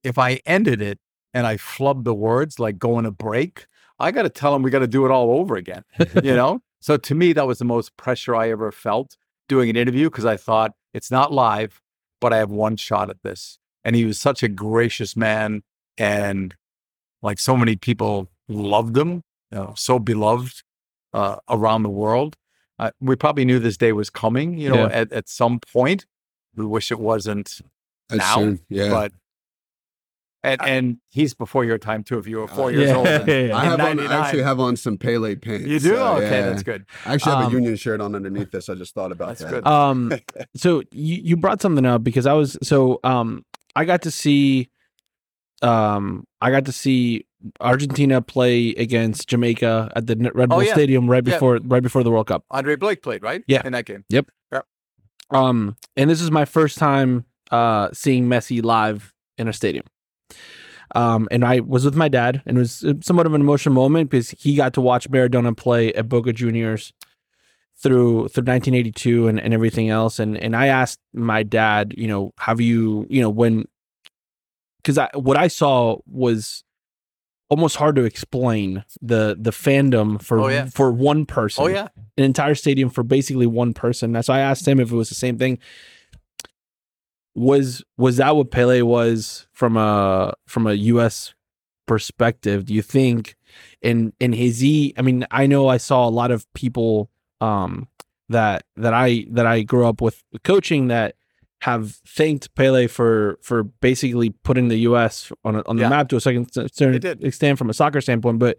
if I ended it and I flubbed the words, like going a break, I got to tell him we got to do it all over again, you know? So to me, that was the most pressure I ever felt doing an interview because I thought it's not live, but I have one shot at this. And he was such a gracious man and like so many people loved him, you know, so beloved uh, around the world. Uh, we probably knew this day was coming, you know, Yeah. at, at some point. We wish it wasn't, That's Now, soon. Yeah. but and and he's before your time too. If you were four Uh, years yeah. old, in- Yeah, yeah. I in have on, I actually have on some Pele pants. you do. so, okay, yeah. that's good. I actually have Um, a union shirt on underneath this. I just thought about That's that. good. Um, so you, you brought something up because I was so um I got to see um I got to see Argentina play against Jamaica at the N- Red Oh, Bull yeah. Stadium right Yeah. before right before the World Cup. Andre Blake played right. Yeah. in that game. Yep. Um, and this is my first time uh seeing Messi live in a stadium. Um, and I was with my dad, and it was uh, somewhat of an emotional moment because he got to watch Maradona play at Boca Juniors through through 1982 and, and everything else. And and I asked my dad, you know, have you, you know, when because I what I saw was almost hard to explain the the fandom for Oh, yeah. for one person Oh yeah, an entire stadium for basically one person. So I asked him if it was the same thing. Was was that what Pele was from a from a U.S. perspective? Do you think? And and is he? I mean, I know I saw a lot of people um, that that I that I grew up with coaching that have thanked Pele for for basically putting the U.S. on a, on the Yeah. map to a second certain extent from a soccer standpoint. But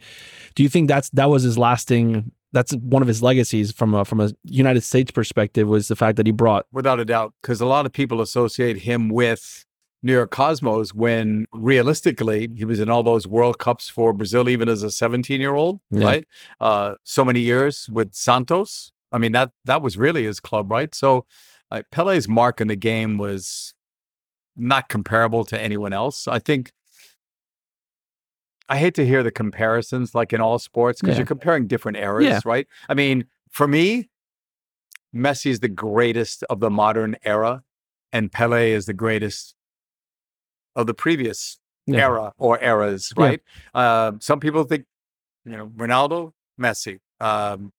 do you think that's that was his lasting? That's one of his legacies from a from a United States perspective was the fact that he brought without a doubt, because a lot of people associate him with New York Cosmos when realistically he was in all those World Cups for Brazil, even as a 17 year old, Yeah. right? Uh, so many years with Santos. I mean that that was really his club, right? So uh, Pele's mark in the game was not comparable to anyone else. I think. I hate to hear the comparisons, like in all sports, because Yeah. you're comparing different eras, Yeah. right? I mean, for me, Messi is the greatest of the modern era, and Pele is the greatest of the previous Yeah. era or eras, right? Uh, some people think, you know, Ronaldo, Messi, um,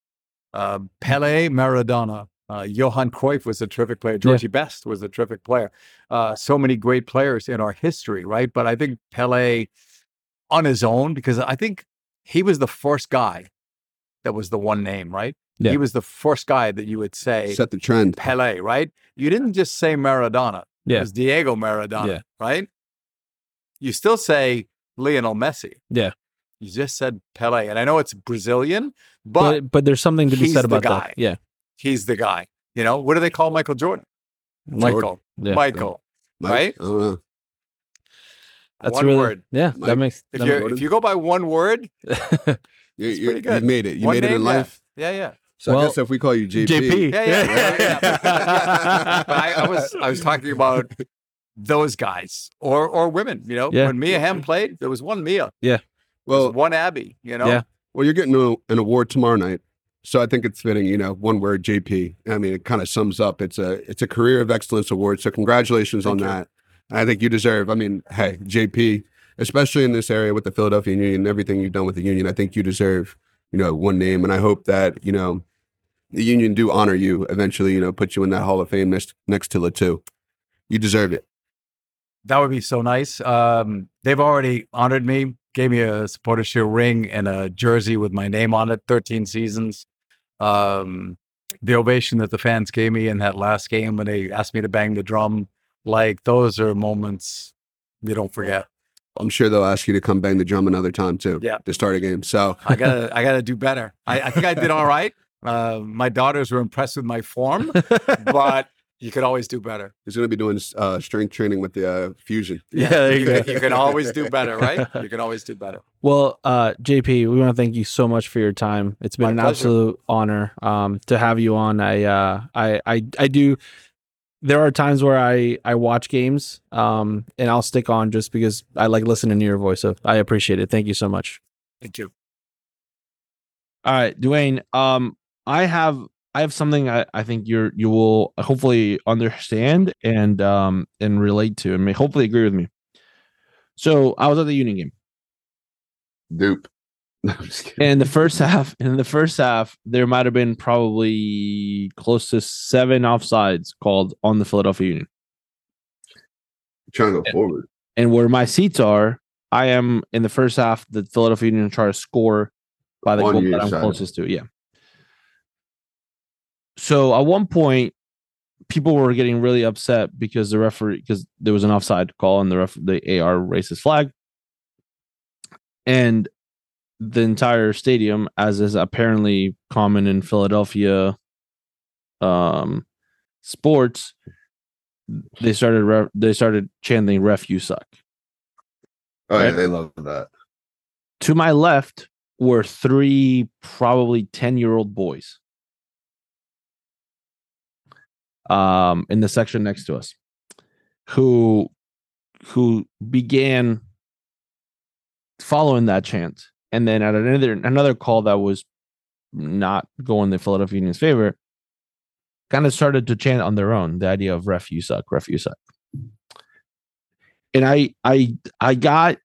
uh, Pele, Maradona. Uh, Johan Cruyff was a terrific player. Georgie Best was a terrific player. Uh, so many great players in our history, right? But I think Pele on his own, because I think he was the first guy that was the one name, right? Yeah. He was the first guy that you would say Set the trend. Pele, right? You didn't just say Maradona. Yeah. It was Diego Maradona, Yeah. right? You still say Lionel Messi. Yeah. You just said Pele. And I know it's Brazilian, but, but but there's something to be said the about guy. that. Yeah. he's the guy. You know, what do they call Michael Jordan? Michael. Yeah. Michael. Mike, Right? I don't know. That's one really word. Yeah, Mike. that makes If that you if you go by one word, You, you, you made it. You one made it in yeah. life. Yeah, yeah. So I guess if we call you JP, JP. Yeah, yeah, yeah. yeah. But I, I was I was talking about those guys or or women. You know, Yeah. when Mia Hamm played, there was one Mia, Yeah. well, was one Abby. You know, Yeah. well, you're getting a, an award tomorrow night, so I think it's fitting. You know, one word, JP. I mean, it kind of sums up. It's a it's a career of excellence award. So congratulations on you. that. I think you deserve. I mean, hey, JP, especially in this area with the Philadelphia Union and everything you've done with the Union, I think you deserve. You know, one name, and I hope that you know the Union do honor you eventually. You know, put you in that Hall of Fame next next to Le Toux. You deserve it. that would be so nice. Um, they've already honored me, gave me a supporter shield ring and a jersey with my name on it. Thirteen seasons. Um, the ovation that the fans gave me in that last game when they asked me to bang the drum, like those are moments you don't forget. I'm sure they'll ask you to come bang the drum another time too. Yeah. To start a game. So I gotta I gotta do better. I, I think I did all right. Uh, my daughters were impressed with my form, but you could always do better. he's going to be doing uh, strength training with the uh, fusion. Yeah, there you you, can, you can always do better, right? You can always do better. Well, uh, JP, we want to thank you so much for your time. It's been My an pleasure. absolute honor um, to have you on. I, uh, I, I, I do. There are times where I, I watch games, um, and I'll stick on just because I like listening to your voice. So I appreciate it. Thank you so much. Thank you. All right, Dwayne. Um, I have I have something I, I think you're you will hopefully understand and um and relate to and may hopefully agree with me. So I was at the Union game. Dupe. No, I'm just kidding. In the first half, in the first half, there might have been probably close to seven offsides called on the Philadelphia Union. trying to go forward. And where my seats are, I am in the first half. The Philadelphia Union try to score by the On goal that I'm side. closest to. Yeah. So at one point, people were getting really upset because the referee because there was an offside call and the ref the AR raised his flag, and the entire stadium, as is apparently common in Philadelphia, um, sports, they started re- they started chanting "ref you suck." Oh yeah, they love that. to my left were three probably 10 year old boys um in the section next to us who who began following that chant and then at another another call that was not going the Philadelphia Union's favor kind of started to chant on their own the idea of ref you suck ref you suck and I I I got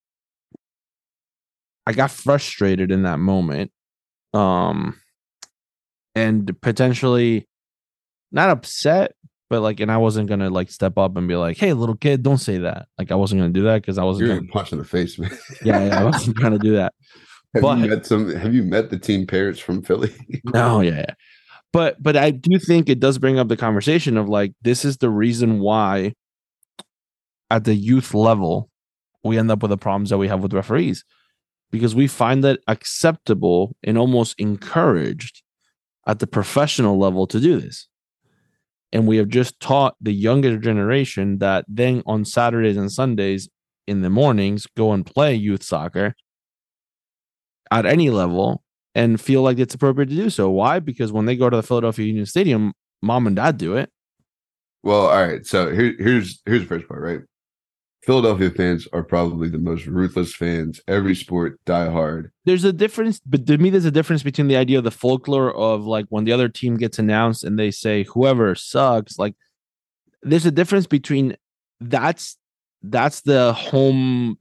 I got frustrated in that moment. Um and potentially not upset, but like and I wasn't gonna like step up and be like, hey little kid, don't say that. Like I wasn't gonna do that because I wasn't You're gonna, punch in the face, man. yeah, yeah, I wasn't trying to do that. have But- you met some? Have you met the team parents from Philly? No, yeah, yeah. But but I do think it does bring up the conversation of like this is the reason why at the youth level we end up with the problems that we have with referees because we find that acceptable and almost encouraged at the professional level to do this. And we have just taught the younger generation that then on Saturdays and Sundays in the mornings go and play youth soccer at any level and feel like it's appropriate to do so. Why? Because when they go to the Philadelphia Union Stadium, mom and dad do it. Well, all right. So here, here's here's the first part, right? Philadelphia fans are probably the most ruthless fans. Every sport, die hard. There's a difference, but to me, there's a difference between the idea of the folklore of like when the other team gets announced and they say whoever sucks. Like, there's a difference between that's that's the home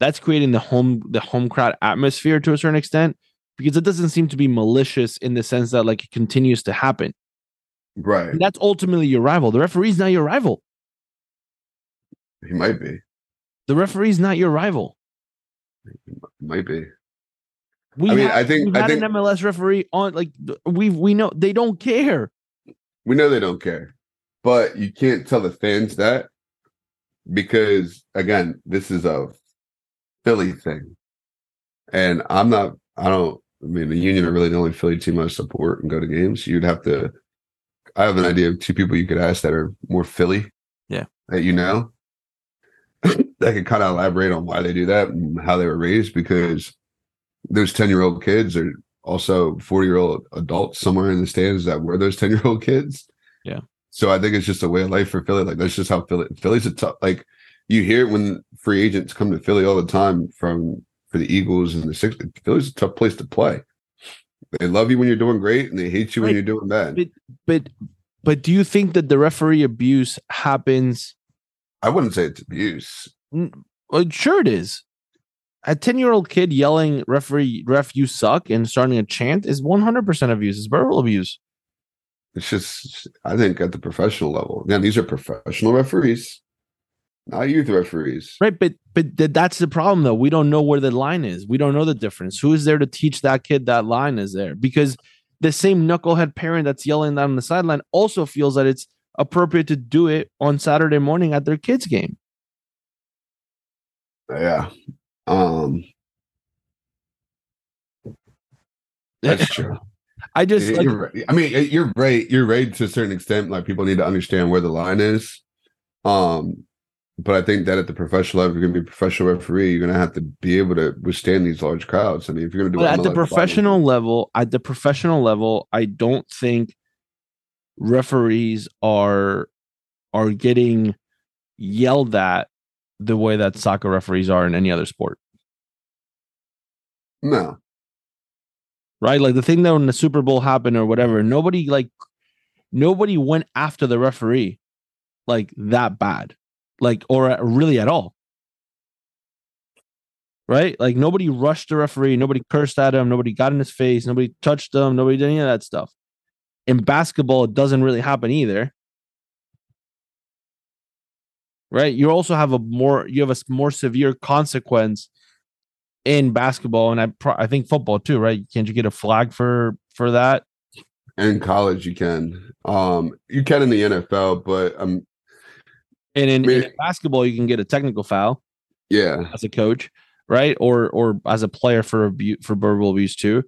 that's creating the home the home crowd atmosphere to a certain extent because it doesn't seem to be malicious in the sense that like it continues to happen. Right. And that's ultimately your rival. The referee's not your rival. He might be. The referee's not your rival. Might be. We I mean, had, I think- we've I had think- an MLS referee on like we we know they don't care. We know they don't care, but you can't tell the fans that because again, this is a Philly thing, and I'm not. I don't. I mean, the Union are really the only Philly team I support and go to games. You'd have to. I have an idea of two people you could ask that are more Philly. Yeah. That you know. that could kind of elaborate on why they do that and how they were raised because those 10 year old kids are also 40 year old adults somewhere in the stands that were those 10 year old kids. Yeah. So I think it's just a way of life for Philly. Like that's just how Philly Philly's a tough like you hear it when free agents come to Philly all the time from for the Eagles and the six Philly's a tough place to play. They love you when you're doing great and they hate you when you're doing bad. But but but do you think that the referee abuse happens? I wouldn't say it's abuse. Well, sure it is. A 10 year old kid yelling, referee, ref, you suck, and starting a chant is 100% abuse. It's verbal abuse. It's just I think at the professional level. Again, these are professional referees, not youth referees. Right. But but th- that's the problem, though. We don't know where the line is. We don't know the difference. Who is there to teach that kid that line is there? Because the same knucklehead parent that's yelling that on the sideline also feels that it's appropriate to do it on Saturday morning at their kid's game. Yeah. Um that's true. I just like, right. I mean, you're right. You're right to a certain extent. Like people need to understand where the line is. Um, but I think that at the professional level, if you're gonna be a professional referee, you're gonna have to be able to withstand these large crowds. I mean, if you're gonna do but it at the professional level, at the professional level, I don't think referees are are getting yelled at the way that soccer referees are in any other sport. no, Right? Like the thing that when the Super Bowl happened or whatever, nobody like nobody went after the referee like that bad. Like or really at all. Right? Like nobody rushed the referee, nobody cursed at him, nobody got in his face, nobody touched him, nobody did any of that stuff. In basketball, it doesn't really happen either. Right? You also have a more you have a more severe consequence in basketball and I pro- I think football too, right? Can't you get a flag for for that? in college you can. Um, you can in the NFL, but um, And in, in basketball, you can get a technical foul yeah, as a coach, right? Or or as a player for abuse for verbal abuse too.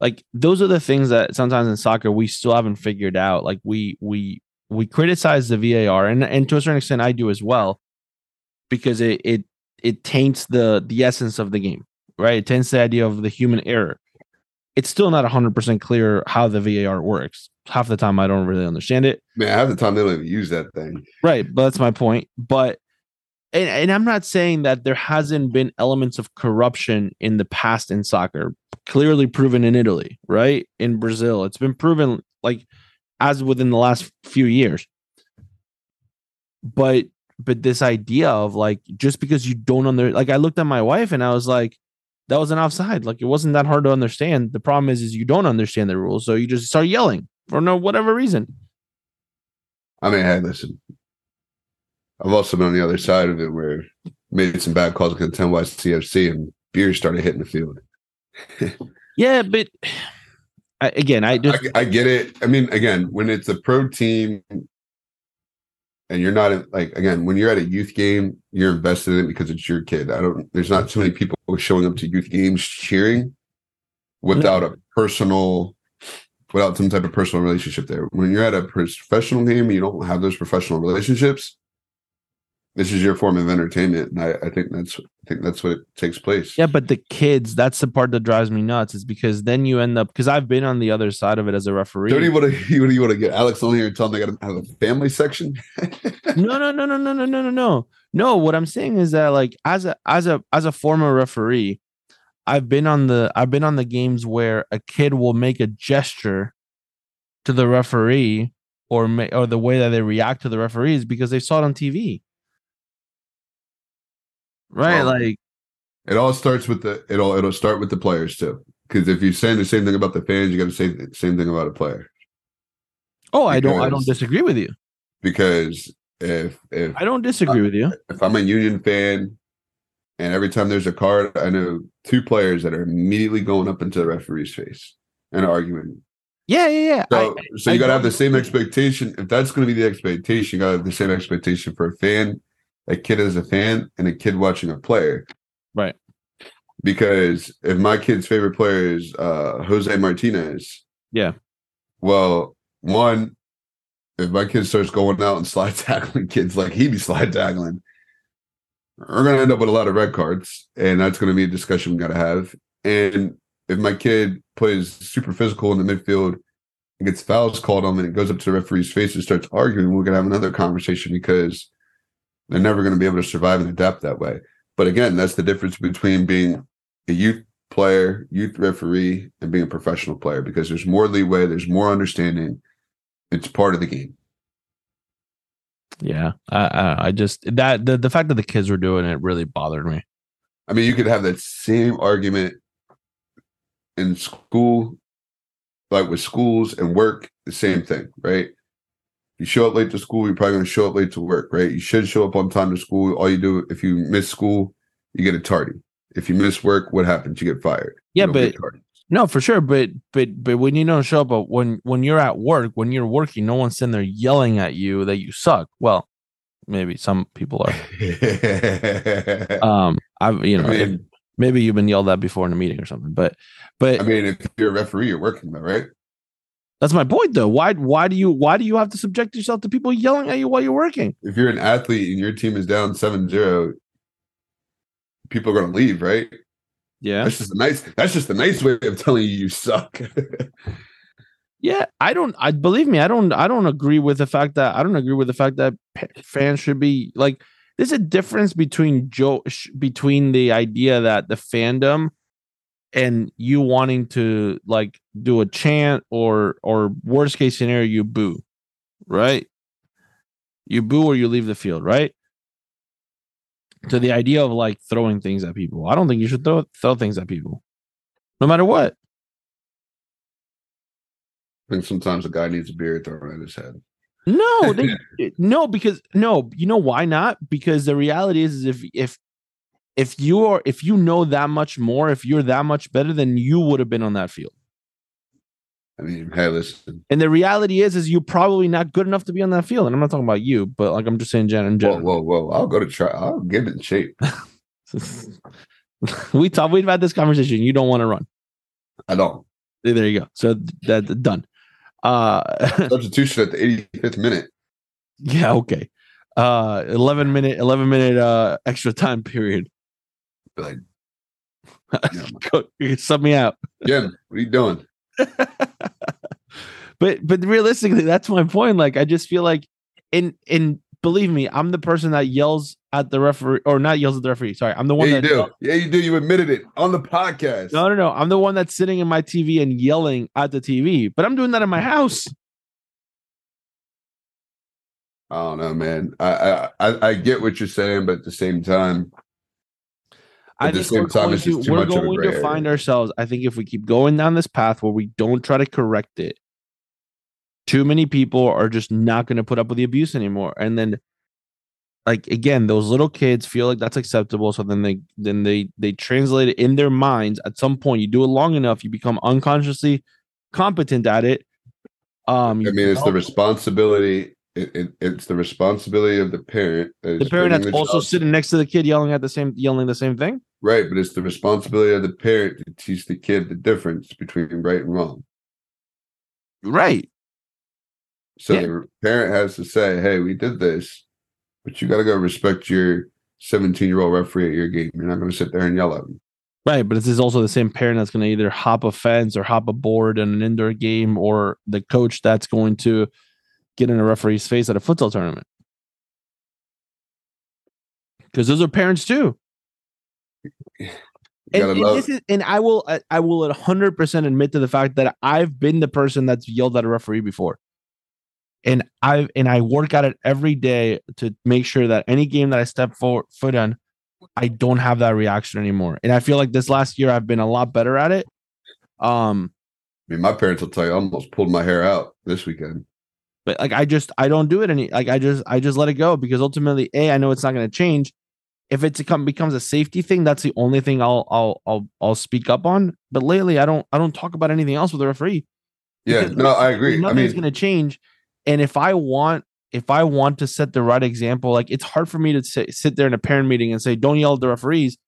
Like those are the things that sometimes in soccer we still haven't figured out. Like we we we criticize the VAR, and and to a certain extent I do as well, because it it it taints the the essence of the game, right? It taints the idea of the human error. It's still not hundred percent clear how the VAR works. Half the time I don't really understand it. man. Half the time they don't even use that thing. Right, but that's my point. But and, and I'm not saying that there hasn't been elements of corruption in the past in soccer, clearly proven in Italy, right? In Brazil, it's been proven like as within the last few years. But but this idea of like just because you don't under like I looked at my wife and I was like, that was an offside. Like it wasn't that hard to understand. The problem is is you don't understand the rules, so you just start yelling for no whatever reason. I mean, hey, listen. I've also been on the other side of it where made some bad calls against 10 West CFC and beer started hitting the field. Yeah, but I, again, I just I, I get it. I mean, again, when it's a pro team and you're not like again, when you're at a youth game, you're invested in it because it's your kid. I don't there's not too many people showing up to youth games cheering without a personal without some type of personal relationship there. When you're at a professional game, you don't have those professional relationships. This is your form of entertainment. And I, I think that's I think that's what takes place. yeah, but the kids, that's the part that drives me nuts. Is because then you end up because I've been on the other side of it as a referee. Don't you want to? What do you want to get Alex on here and tell them they got to have a family section? no, no, no, no, no, no, no, no, no. No, what I'm saying is that like as a as a as a former referee, I've been on the I've been on the games where a kid will make a gesture to the referee or ma- or the way that they react to the referees because they saw it on TV. Right, Well, like It all starts with the it all it'll start with the players too. Because if you're saying the same thing about the fans, you got to say the same thing about a player. oh, I don't I don't disagree with you. Because if if I don't disagree with you. if I'm a Union fan, and every time there's a card, I know two players that are immediately going up into the referee's face and arguing. Yeah, yeah, yeah. So, I- so you got to have the same expectation. If that's going to be the expectation, you got to have the same expectation for a fan, a kid as a fan, and a kid watching a player. Right. Because if my kid's favorite player is uh, Jose Martinez, Yeah. Well, one, if my kid starts going out and slide tackling kids like he be slide tackling, we're going to end up with a lot of red cards, and that's going to be a discussion we got to have. And if my kid plays super physical in the midfield and gets fouls called on him and it goes up to the referee's face and starts arguing, we're gonna have another conversation because they're never gonna be able to survive and adapt that way. But again, that's the difference between being a youth player, youth referee, and being a professional player because there's more leeway, there's more understanding. It's part of the game. Yeah, I, I, I just that the the fact that the kids were doing it really bothered me. I mean, you could have that same argument in school, like with schools and work, the same thing, right? You show up late to school, you're probably going to show up late to work, right? You should show up on time to school. All you do, if you miss school, you get a tardy. If you miss work, what happens? You get fired. Yeah, but- No, for sure, but but but when you don't show up, but when when you're at work, when you're working, no one's sitting there yelling at you that you suck. Well, maybe some people are. Um, I've you I know if- mean, maybe you've been yelled at before in a meeting or something, but but I mean, if you're a referee, you're working though, right? That's my point though. Why why do you why do you have to subject yourself to people yelling at you while you're working? If you're an athlete and your team is down 7-0, people are going to leave, right? Yeah, That's just a nice. That's just a nice way of telling you you suck. yeah. I don't. I believe me. I don't. I don't agree with the fact that I don't agree with the fact that fans should be like. There's a difference between Joe between the idea that the fandom and you wanting to like do a chant or or worst case scenario you boo, right? You boo or you leave the field, right? To the idea of like throwing things at people. I don't think you should throw throw things at people. No matter what. I think sometimes a guy needs a beer thrown at his head. No, they, no, because no, you know why not? Because the reality is, is if if if you are if you know that much more, if you're that much better, then you would have been on that field. I mean, hey, listen. And the reality is, is you're probably not good enough to be on that field. And I'm not talking about you, but like I'm just saying, gen in Whoa, whoa, whoa! I'll go to try. I'll get it in shape. we talked. We've had this conversation. You don't want to run. I don't. There you go. So that done. Uh, Substitution at the 85th minute. yeah, okay. Uh, 11 minute, 11 minute uh extra time period. Be Like, yeah, sub me out. Jim, what are you doing? but but realistically that's my point like i just feel like in in believe me i'm the person that yells at the referee or not yells at the referee sorry i'm the one Yeah, you that do. Yeah, you do. You admitted it on the podcast. no no no i'm the one that's sitting in my tv and yelling at the tv but i'm doing that in my house I don't know, man. I I I get what you're saying, but at the same time, I At the think same we're time, going to, too we're much of a going to find area. ourselves. I think if we keep going down this path where we don't try to correct it, too many people are just not going to put up with the abuse anymore. And then, like again, those little kids feel like that's acceptable. So then they then they they translate it in their minds. At some point, you do it long enough, you become unconsciously competent at it. Um, I mean, it's the responsibility. It, it, it's the responsibility of the parent. the parent that's the also sitting next to the kid yelling at the same yelling the same thing. right, but it's the responsibility of the parent to teach the kid the difference between right and wrong. Right. So Yeah. the parent has to say, "Hey, we did this, but you got to go respect your 17 year old referee at your game. You're not going to sit there and yell at him." Right, but this is also the same parent that's going to either hop a fence or hop a board in an indoor game, or the coach that's going to get in a referee's face at a futsal tournament. Because those are parents too. And, and this is, and I will, I- I will hundred percent admit to the fact that I've been the person that's yelled at a referee before, and I and I work at it every day to make sure that any game that I step for, foot on, I don't have that reaction anymore. And I feel like this last year I've been a lot better at it. Um, I mean, my parents will tell you, I almost pulled my hair out this weekend. But like I just I don't do it any like I just I just let it go because ultimately a I know it's not going to change. If it's come becomes a safety thing, that's the only thing I'll I'll I'll I'll speak up on. But lately, I don't I don't talk about anything else with the referee. Yeah, no, I agree. I Nothing's mean, going to change. And if I want if I want to set the right example, like it's hard for me to sit, sit there in a parent meeting and say, "Don't yell at the referees,"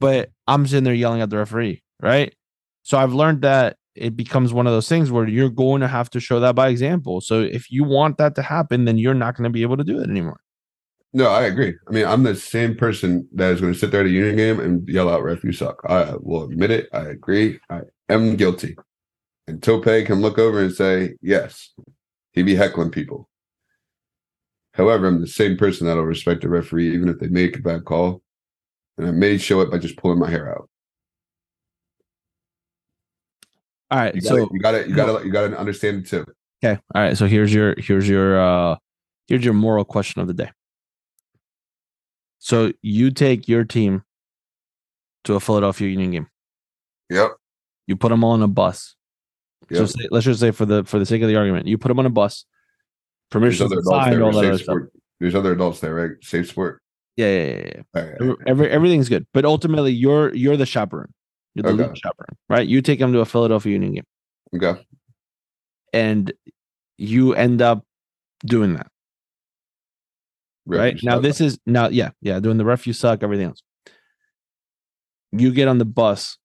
but I'm sitting there yelling at the referee, right? So I've learned that it becomes one of those things where you're going to have to show that by example. So if you want that to happen, then you're not going to be able to do it anymore. No, I agree. I mean, I'm the same person that is going to sit there at a union game and yell out, "Ref, you suck." I will admit it. I agree. I am guilty. And Tope can look over and say, "Yes, he be heckling people." However, I'm the same person that'll respect a referee even if they make a bad call, and I may show it by just pulling my hair out. All right. You got So you got to you got to you got to understand it too. okay. All right. So here's your here's your uh here's your moral question of the day. So you take your team to a Philadelphia Union game. Yep. You put them all on a bus. So say, let's just say for the for the sake of the argument, you put them on a bus. There's Permission other to adults sign there. all that other stuff. There's other adults there, right? Safe sport. Yeah, yeah, yeah, yeah. Right, right. every everything's good, but ultimately you're you're the chaperone. You're the Okay. chaperone, right? You take them to a Philadelphia Union game, Okay. and you end up doing that, Ref, right? Now suck. this is now, yeah, yeah, doing the ref, you suck, everything else. You get on the bus,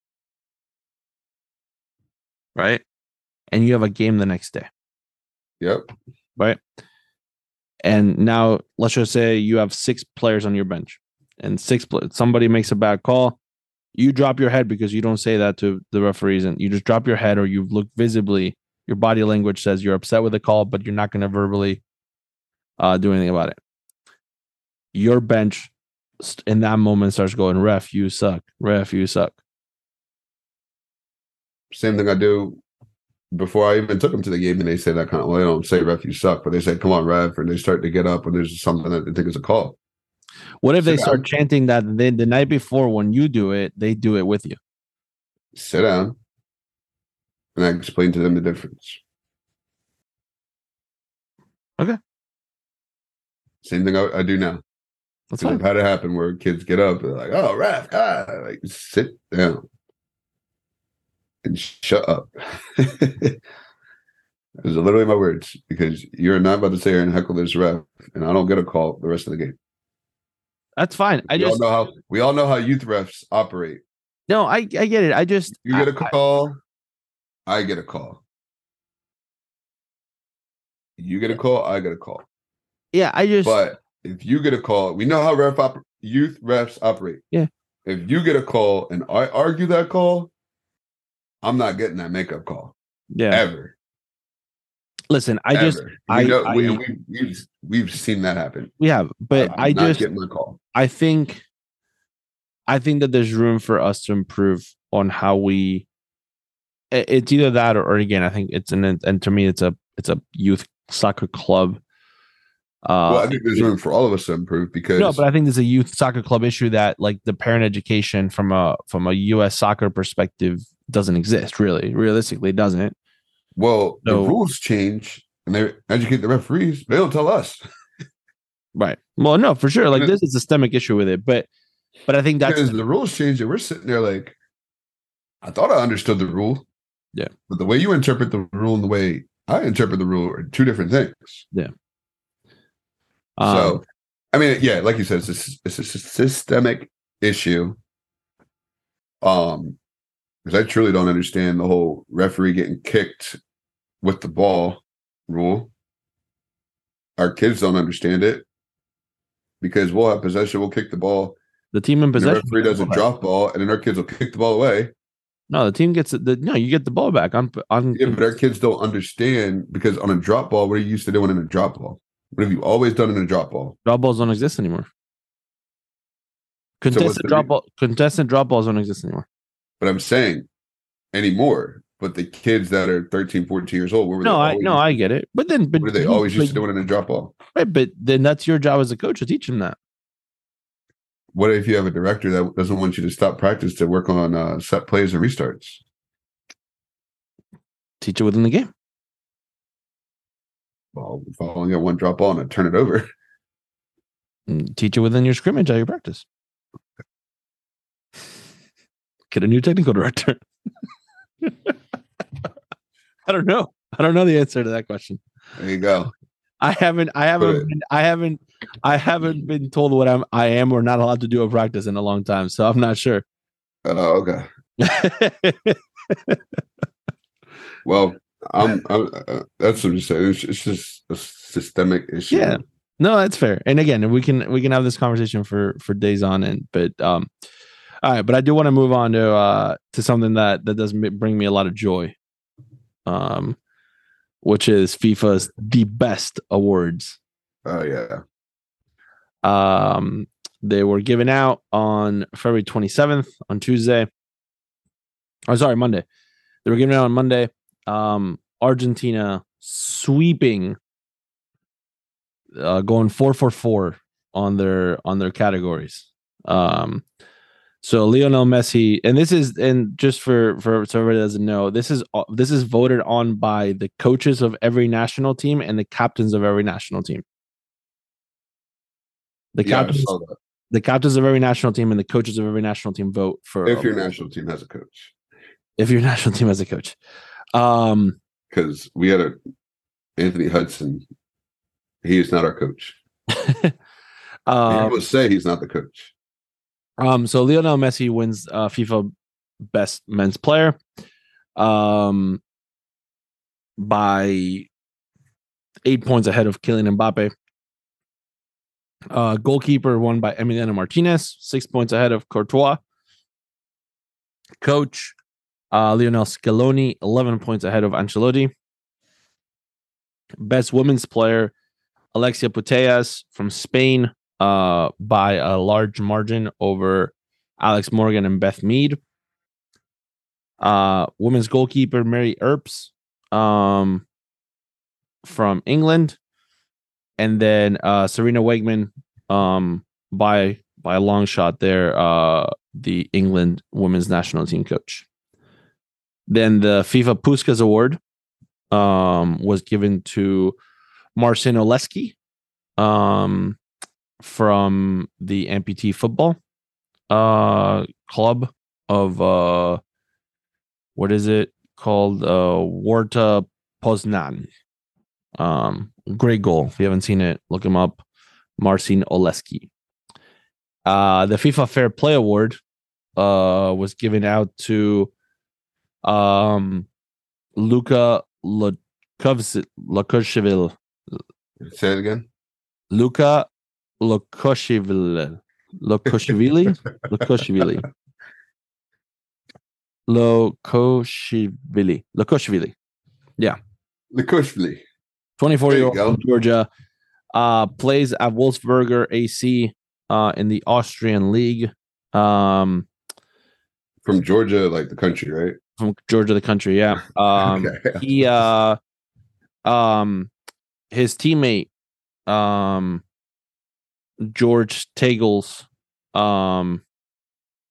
right? And you have a game the next day. Yep. right? And now let's just say you have six players on your bench, and six somebody makes a bad call, you drop your head because you don't say that to the referees, and you just drop your head, or you look visibly. Your body language says you're upset with the call, but you're not going to verbally uh, do anything about it. Your bench in that moment starts going, "Ref, you suck. Ref, you suck." Same thing I do before I even took them to the game, and they say that kind of. Well, they don't say ref, you suck, but they say, "Come on, ref," and they start to get up when there's something that they think is a call. What if they Sit start down. chanting that then the night before when you do it, they do it with you? Sit down, and I explain to them the difference. Okay. Same thing I, I do now. That's fine. I've had it happen where kids get up, they're like, "Oh, ref, ah," like sit down and shut up. Those are literally my words because you're not about to sit here and heckle this ref, and I don't get a call the rest of the game. That's fine. I we just all know how we all know how youth refs operate. no, I I get it. I just You get a call, I, get a call. You get a call, I get a call. yeah, I just But if you get a call, we know how ref op- youth refs operate. Yeah. If you get a call and I argue that call, I'm not getting that makeup call yeah. ever. Listen, I just ever. I- we know, we, I- we, we've we've seen that happen. we have, but I just getting my call. I think I think that there's room for us to improve on how we it's either that or, or again, I think it's an and to me it's a it's a youth soccer club. Uh well, I think there's room for all of us to improve because no, but I think there's a youth soccer club issue that like the parent education from a from a US soccer perspective doesn't exist really. Realistically, doesn't it? Well, So- the rules change and they educate the referees. They don't tell us. Right. Well, no, for sure. Like it- there's a systemic issue with it, but but I think that's because the rules change and we're sitting there like i thought i understood the rule Yeah. but the way you interpret the rule and the way i interpret the rule are two different things um, so i mean yeah like you said it's a, it's a systemic issue um because i truly don't understand the whole referee getting kicked with the ball rule our kids don't understand it because we'll have possession we'll kick the ball the team in and the possession. referee does a ball drop ball and then our kids will kick the ball away No, the team gets it. The, no, you get the ball back on on. Yeah, but our kids don't understand because on a drop ball, what are you used to doing in a drop ball? What have you always done in a drop ball? drop balls don't exist anymore. Contested the drop re- ball, contested drop balls don't exist anymore. But I'm saying anymore. But the kids that are 13, 14 years old, No, they I no, I get it. But then, but what are they you- always used to but- doing in a drop ball? Right, but then that's your job as a coach to teach them that. What if you have a director that doesn't want you to stop practice to work on uh, set plays and restarts? Teach it within the game. Well, if I only get one drop ball and I turn it over, teach it within your scrimmage at your practice. Get a new technical director. I don't know. I don't know the answer to that question. there you go. I haven't I haven't been, I haven't I haven't been told what I'm I am or not allowed to do a practice in a long time, so I'm not sure. Oh, okay. Well, I'm, I'm uh, that's what I'm saying. It's, it's just a systemic issue. Yeah. No, that's fair. And again, we can we can have this conversation for for days on end. But um, all right. But I do want to move on to uh to something that that does m- bring me a lot of joy. Um, which is FIFA's the best awards. Oh yeah. Um, they were given out on February 27th on Tuesday. Oh, sorry, Monday. They were given out on Monday. Um, Argentina sweeping, uh, going four for four on their on their categories. Um, so Lionel Messi, and this is and just for for so everybody doesn't know, this is uh, this is voted on by the coaches of every national team and the captains of every national team. The Yeah, captains, the captains of every national team and the coaches of every national team vote for If your national team has a coach, if your national team has a coach. Um, because we had a Anthony Hudson. He is not our coach. um, would say he's not the coach. Um, so Lionel Messi wins uh, FIFA Best Men's Player, um, by eight points ahead of Kylian Mbappe. Uh, goalkeeper won by Emiliano Martinez, six points ahead of Courtois. Coach uh, Lionel Scaloni, eleven points ahead of Ancelotti. Best women's player, Alexia Putellas from Spain, uh, by a large margin over Alex Morgan and Beth Mead. Uh, women's goalkeeper Mary Earps um, from England, and then uh, Sarina Wiegman um, by by a long shot there, uh, the England women's national team coach. Then the FIFA Puskas Award um, was given to Marcin Oleksy. Um, from the amputee football uh club of uh what is it called uh Warta Poznan. Um great goal. If you haven't seen it, look him up. Marcin Oleksy. Uh the FIFA Fair Play Award uh was given out to um Luka Lukoshevil. Say it again. Luka Lukoshevili. Lukoshevili? Lukoshevili. Lukoshevili. Yeah. Likushvili. 24 There year old Georgia. Uh, plays at Wolfsberger AC uh, in the Austrian League. Um, From Georgia, like the country, right? from Georgia, the country. Yeah. Um, Okay. he uh um his teammate um George Tagles um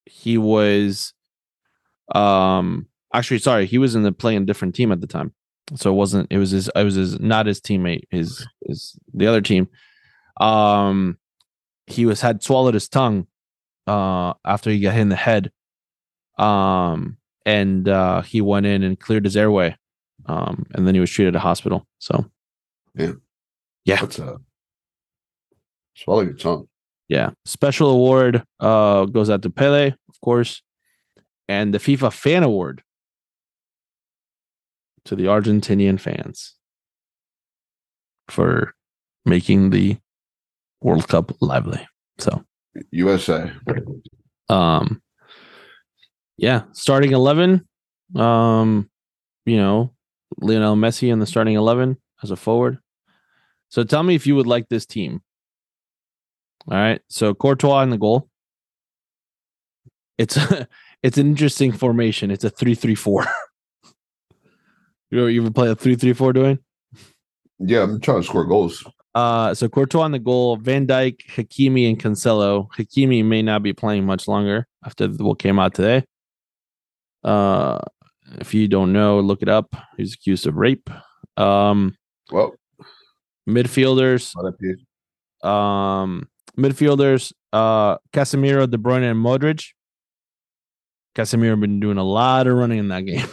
he was um actually sorry he was in the playing different team at the time. So it wasn't it was his it was his not his teammate his his the other team. Um he was had swallowed his tongue uh after he got hit in the head. Um and uh he went in and cleared his airway um and then he was treated at a hospital so. Yeah. What's up? Swallow your tongue. yeah special award uh goes out to pele of course and the fifa fan award to the argentinian fans for making the world cup lively so USA. um yeah starting 11 um you know lionel messi in the starting 11 as a forward so tell me if you would like this team all right so courtois in the goal it's a, it's an interesting formation it's a 3-3-4 you ever, you ever play a 3-3-4 doing Yeah, I'm trying to score goals. uh, so Courtois on the goal, Van Dijk, Hakimi, and Cancelo. Hakimi may not be playing much longer after what came out today. Uh, if you don't know, look it up. He's accused of rape. Um, Well, midfielders, not up here. Um, midfielders, uh, Casemiro, De Bruyne, and Modric. Casemiro been doing a lot of running in that game,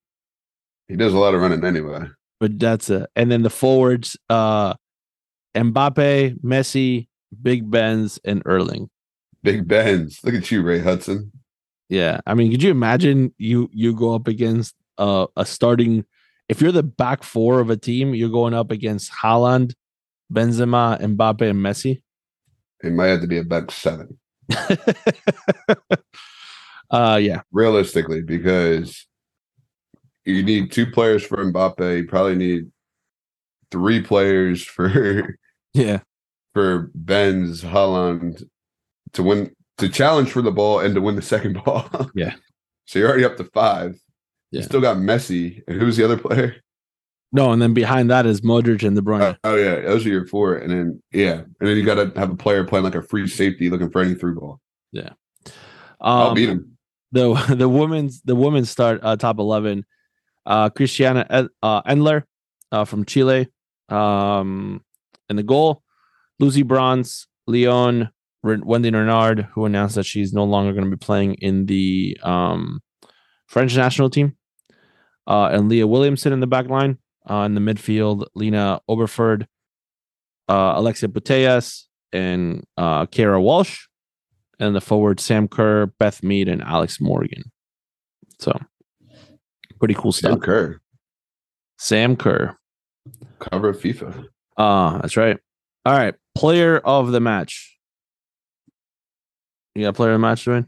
he does a lot of running anyway. but that's it. And then the forwards, uh, Mbappe, Messi, Big Benz, and Erling. Big Benz. Look at you, Ray Hudson. Yeah, I mean, could you imagine you you go up against uh, a starting? If you're the back four of a team, you're going up against Haaland, Benzema, Mbappe, and Messi. It might have to be a back seven, uh yeah. realistically, because you need two players for Mbappe. You probably need three players for Yeah. for Ben's Haaland to win to challenge for the ball and to win the second ball. Yeah. So you're already up to five. Yeah. You still got Messi. And who's the other player? No, and then behind that is Modric and De Bruyne. Oh, oh, yeah, those are your four. And then yeah. And then you gotta have a player playing like a free safety looking for any through ball. Yeah. I'll Um, beat him. the the women's the women's start uh, top 11 uh christiana uh, endler uh, from chile um in the goal lucy bronze leon R- wendy renard who announced that she's no longer going to be playing in the um french national team uh and leah williamson in the back line uh in the midfield lena oberdorf uh alexia putellas and uh keira walsh and the forward Sam Kerr, Beth Mead, and Alex Morgan. So pretty cool stuff. Sam. Kerr, Sam Kerr. cover of FIFA. Ah, that's right. All right. Player of the match. You got a player of the match, Dwayne?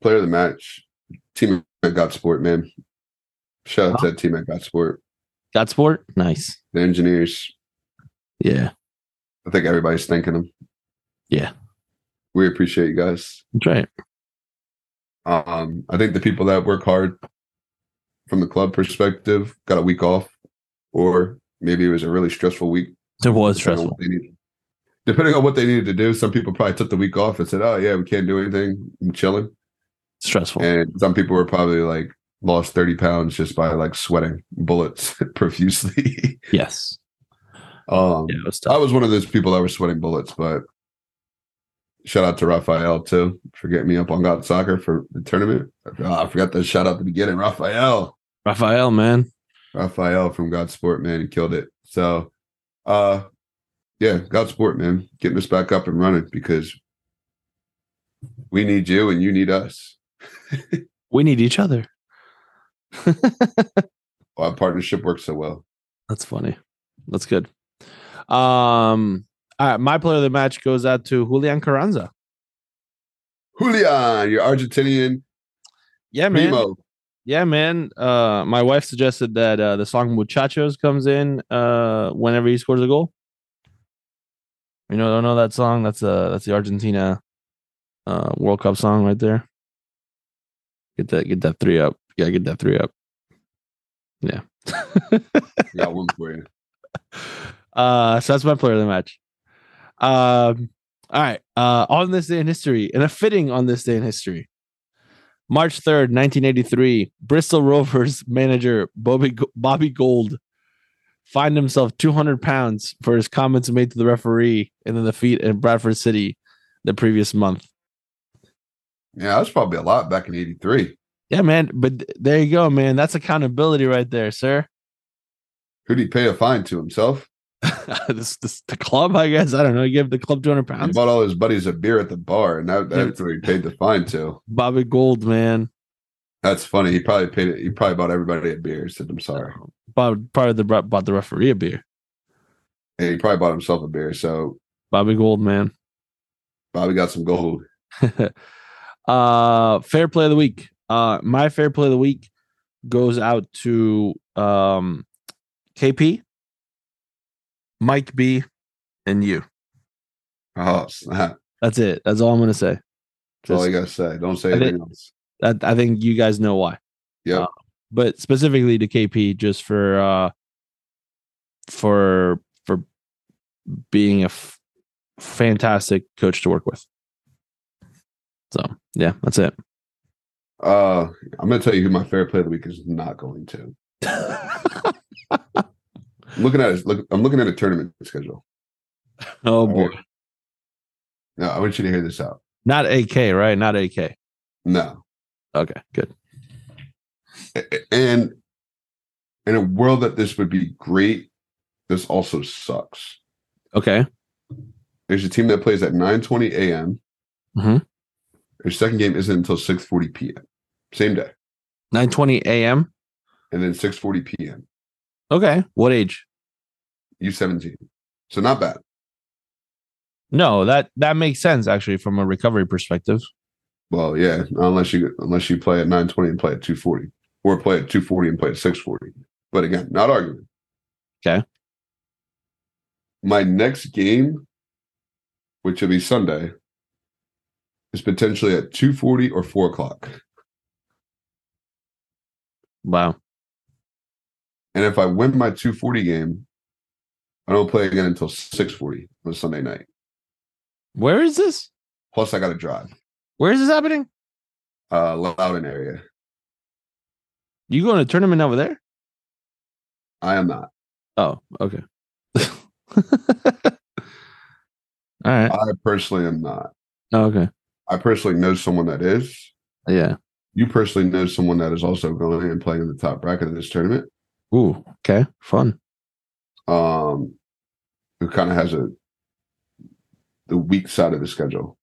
Player of the match. Team at GotSport, man. Shout out to that team at GotSport. Got sport? Nice. The engineers. Yeah. I think everybody's thanking them. Yeah. We appreciate you guys. That's right. Um, I think the people that work hard from the club perspective got a week off, or maybe it was a really stressful week. It was on stressful. needed- Depending on what they needed to do, some people probably took the week off and said, "Oh yeah, we can't do anything. I'm chilling." Stressful. And some people were probably like lost 30 pounds just by like sweating bullets profusely. yes. um, Yeah, was I was one of those people that were sweating bullets, but shout out to Raphael too for getting me up on GotSoccer for the tournament. Oh, I forgot to shout out the beginning. Raphael, Raphael, man. Raphael from GotSport, man, he killed it. So, uh, yeah, GotSport, man, getting us back up and running because we need you and you need us. We need each other. Our partnership works so well. That's funny. That's good. Um, all right, my player of the match goes out to Julian Carranza. Julian, your Argentinian Yeah, man. primo. Yeah, man. Uh, my wife suggested that uh, the song "Muchachos" comes in uh, whenever he scores a goal. You know, don't know that song? That's uh that's the Argentina uh, World Cup song right there. Get that, get that three up. Yeah, get that three up. Yeah. Got one for you. Uh, so that's my player of the match. Um, all right. Uh, on this day in history, and a fitting on this day in history, March third, nineteen eighty three, Bristol Rovers manager Bobby Bobby Gould fined himself two hundred pounds for his comments made to the referee in the defeat in Bradford City the previous month. Yeah, that's probably a lot back in '83. Yeah, man. But there you go, man. That's accountability right there, sir. Who'd he pay a fine to himself? this, this the club, I guess. I don't know. He gave the club two hundred He pounds. bought all his buddies a beer at the bar, and that, that's what he paid the fine to. Bobby Gould, man. That's funny. He probably paid it. He probably bought everybody a beer. Said, "I'm sorry," Probably, probably the bought the referee a beer. and he probably bought himself a beer. So Bobby Gould, man. Bobby got some gold. uh fair play of the week. Uh my fair play of the week goes out to um KP, Mike B, and you. Oh, snap. That's it. That's all I'm gonna say. That's all you gotta say. Don't say I anything else. that I think you guys know why. Yeah. Uh, but specifically to KP just for uh for for being a f- fantastic coach to work with. So yeah, that's it. Uh, I'm gonna tell you who my fair play of the week is not going to. I'm looking at look. I'm looking at a tournament schedule. oh boy. No, I want you to hear this out. Not AK, right? Not AK. No, Okay, good. And in a world that this would be great, this also sucks. Okay. There's a team that plays at 9:20 a.m. Mhm. Their second game isn't until 6:40 p.m. Same day, 9:20 a.m. and then 6:40 p.m. Okay. What age? You 17. So not bad. No, that that makes sense actually from a recovery perspective. Well, yeah, unless you unless you play at 920 and play at 240, or play at 240 and play at 640. But again, not arguing. Okay. My next game, which will be Sunday, is potentially at 240 or 4 o'clock. Wow. And if I win my 240 game, I don't play again until 640 on Sunday night. Where is this? Plus, I got to drive. Where is this happening? Uh, Loudon area. You going to tournament over there? I am not. Oh, okay. All right. I personally am not. Oh, okay. I personally know someone that is. Yeah. You personally know someone that is also going and playing in the top bracket of this tournament. Ooh. Okay. Fun. Um, who kind of has a the weak side of the schedule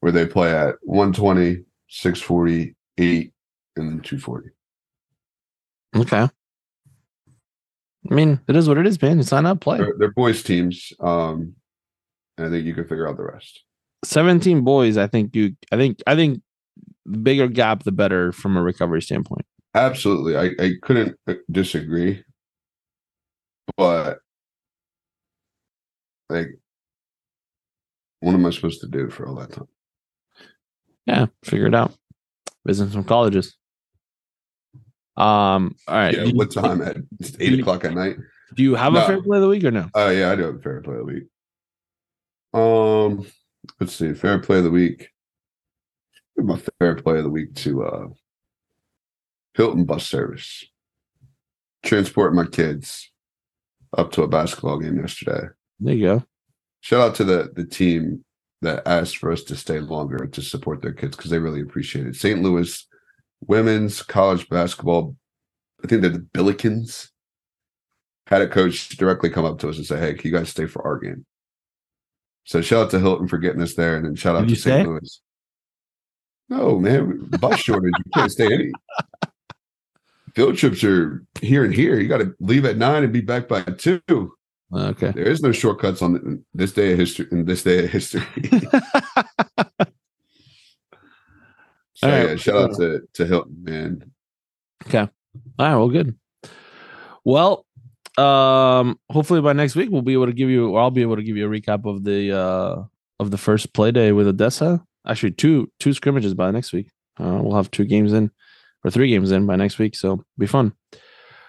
where they play at 120, 640, 8, and then 240. Okay. I mean, it is what it is, man. You sign up, play. They're, they're boys teams. Um, and I think you can figure out the rest. 17 boys, I think you I think I think the bigger gap the better from a recovery standpoint. Absolutely. I, I couldn't uh, disagree. But like what am I supposed to do for all that time? Yeah, figure it out. Visit some colleges. Um, all right. Yeah, you, what time at it's eight o'clock at night? do you have a fair play of the week or no? Oh yeah, I do have a fair play of the week. Um, let's see, fair play of the week. Give My fair play of the week to uh Hilton bus service. Transport my kids up to a basketball game yesterday. There you go. Shout out to the the team that asked for us to stay longer to support their kids because they really appreciate it. St. Louis women's college basketball, I think they're the Billikens, had a coach directly come up to us and say, Hey, can you guys stay for our game? So shout out to Hilton for getting us there, and then shout out Did to St. Louis. No, man, bus shortage. You can't stay any. Field trips are here and here. You got to leave at nine and be back by two. Okay. There is no shortcuts on this day of history. In this day of history. So All right. yeah, shout out to to Hilton, man. Okay. All right, well, good. Well, um, hopefully by next week we'll be able to give you, or I'll be able to give you a recap of the uh of the first play day with Odessa. Actually, two two scrimmages by next week. Uh, we'll have two games in, or three games in by next week, so be fun.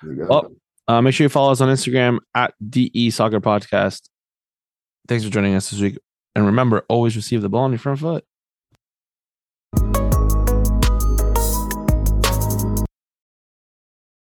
Well, uh, make sure you follow us on Instagram at DE Soccer Podcast. Thanks for joining us this week, and remember, always receive the ball on your front foot.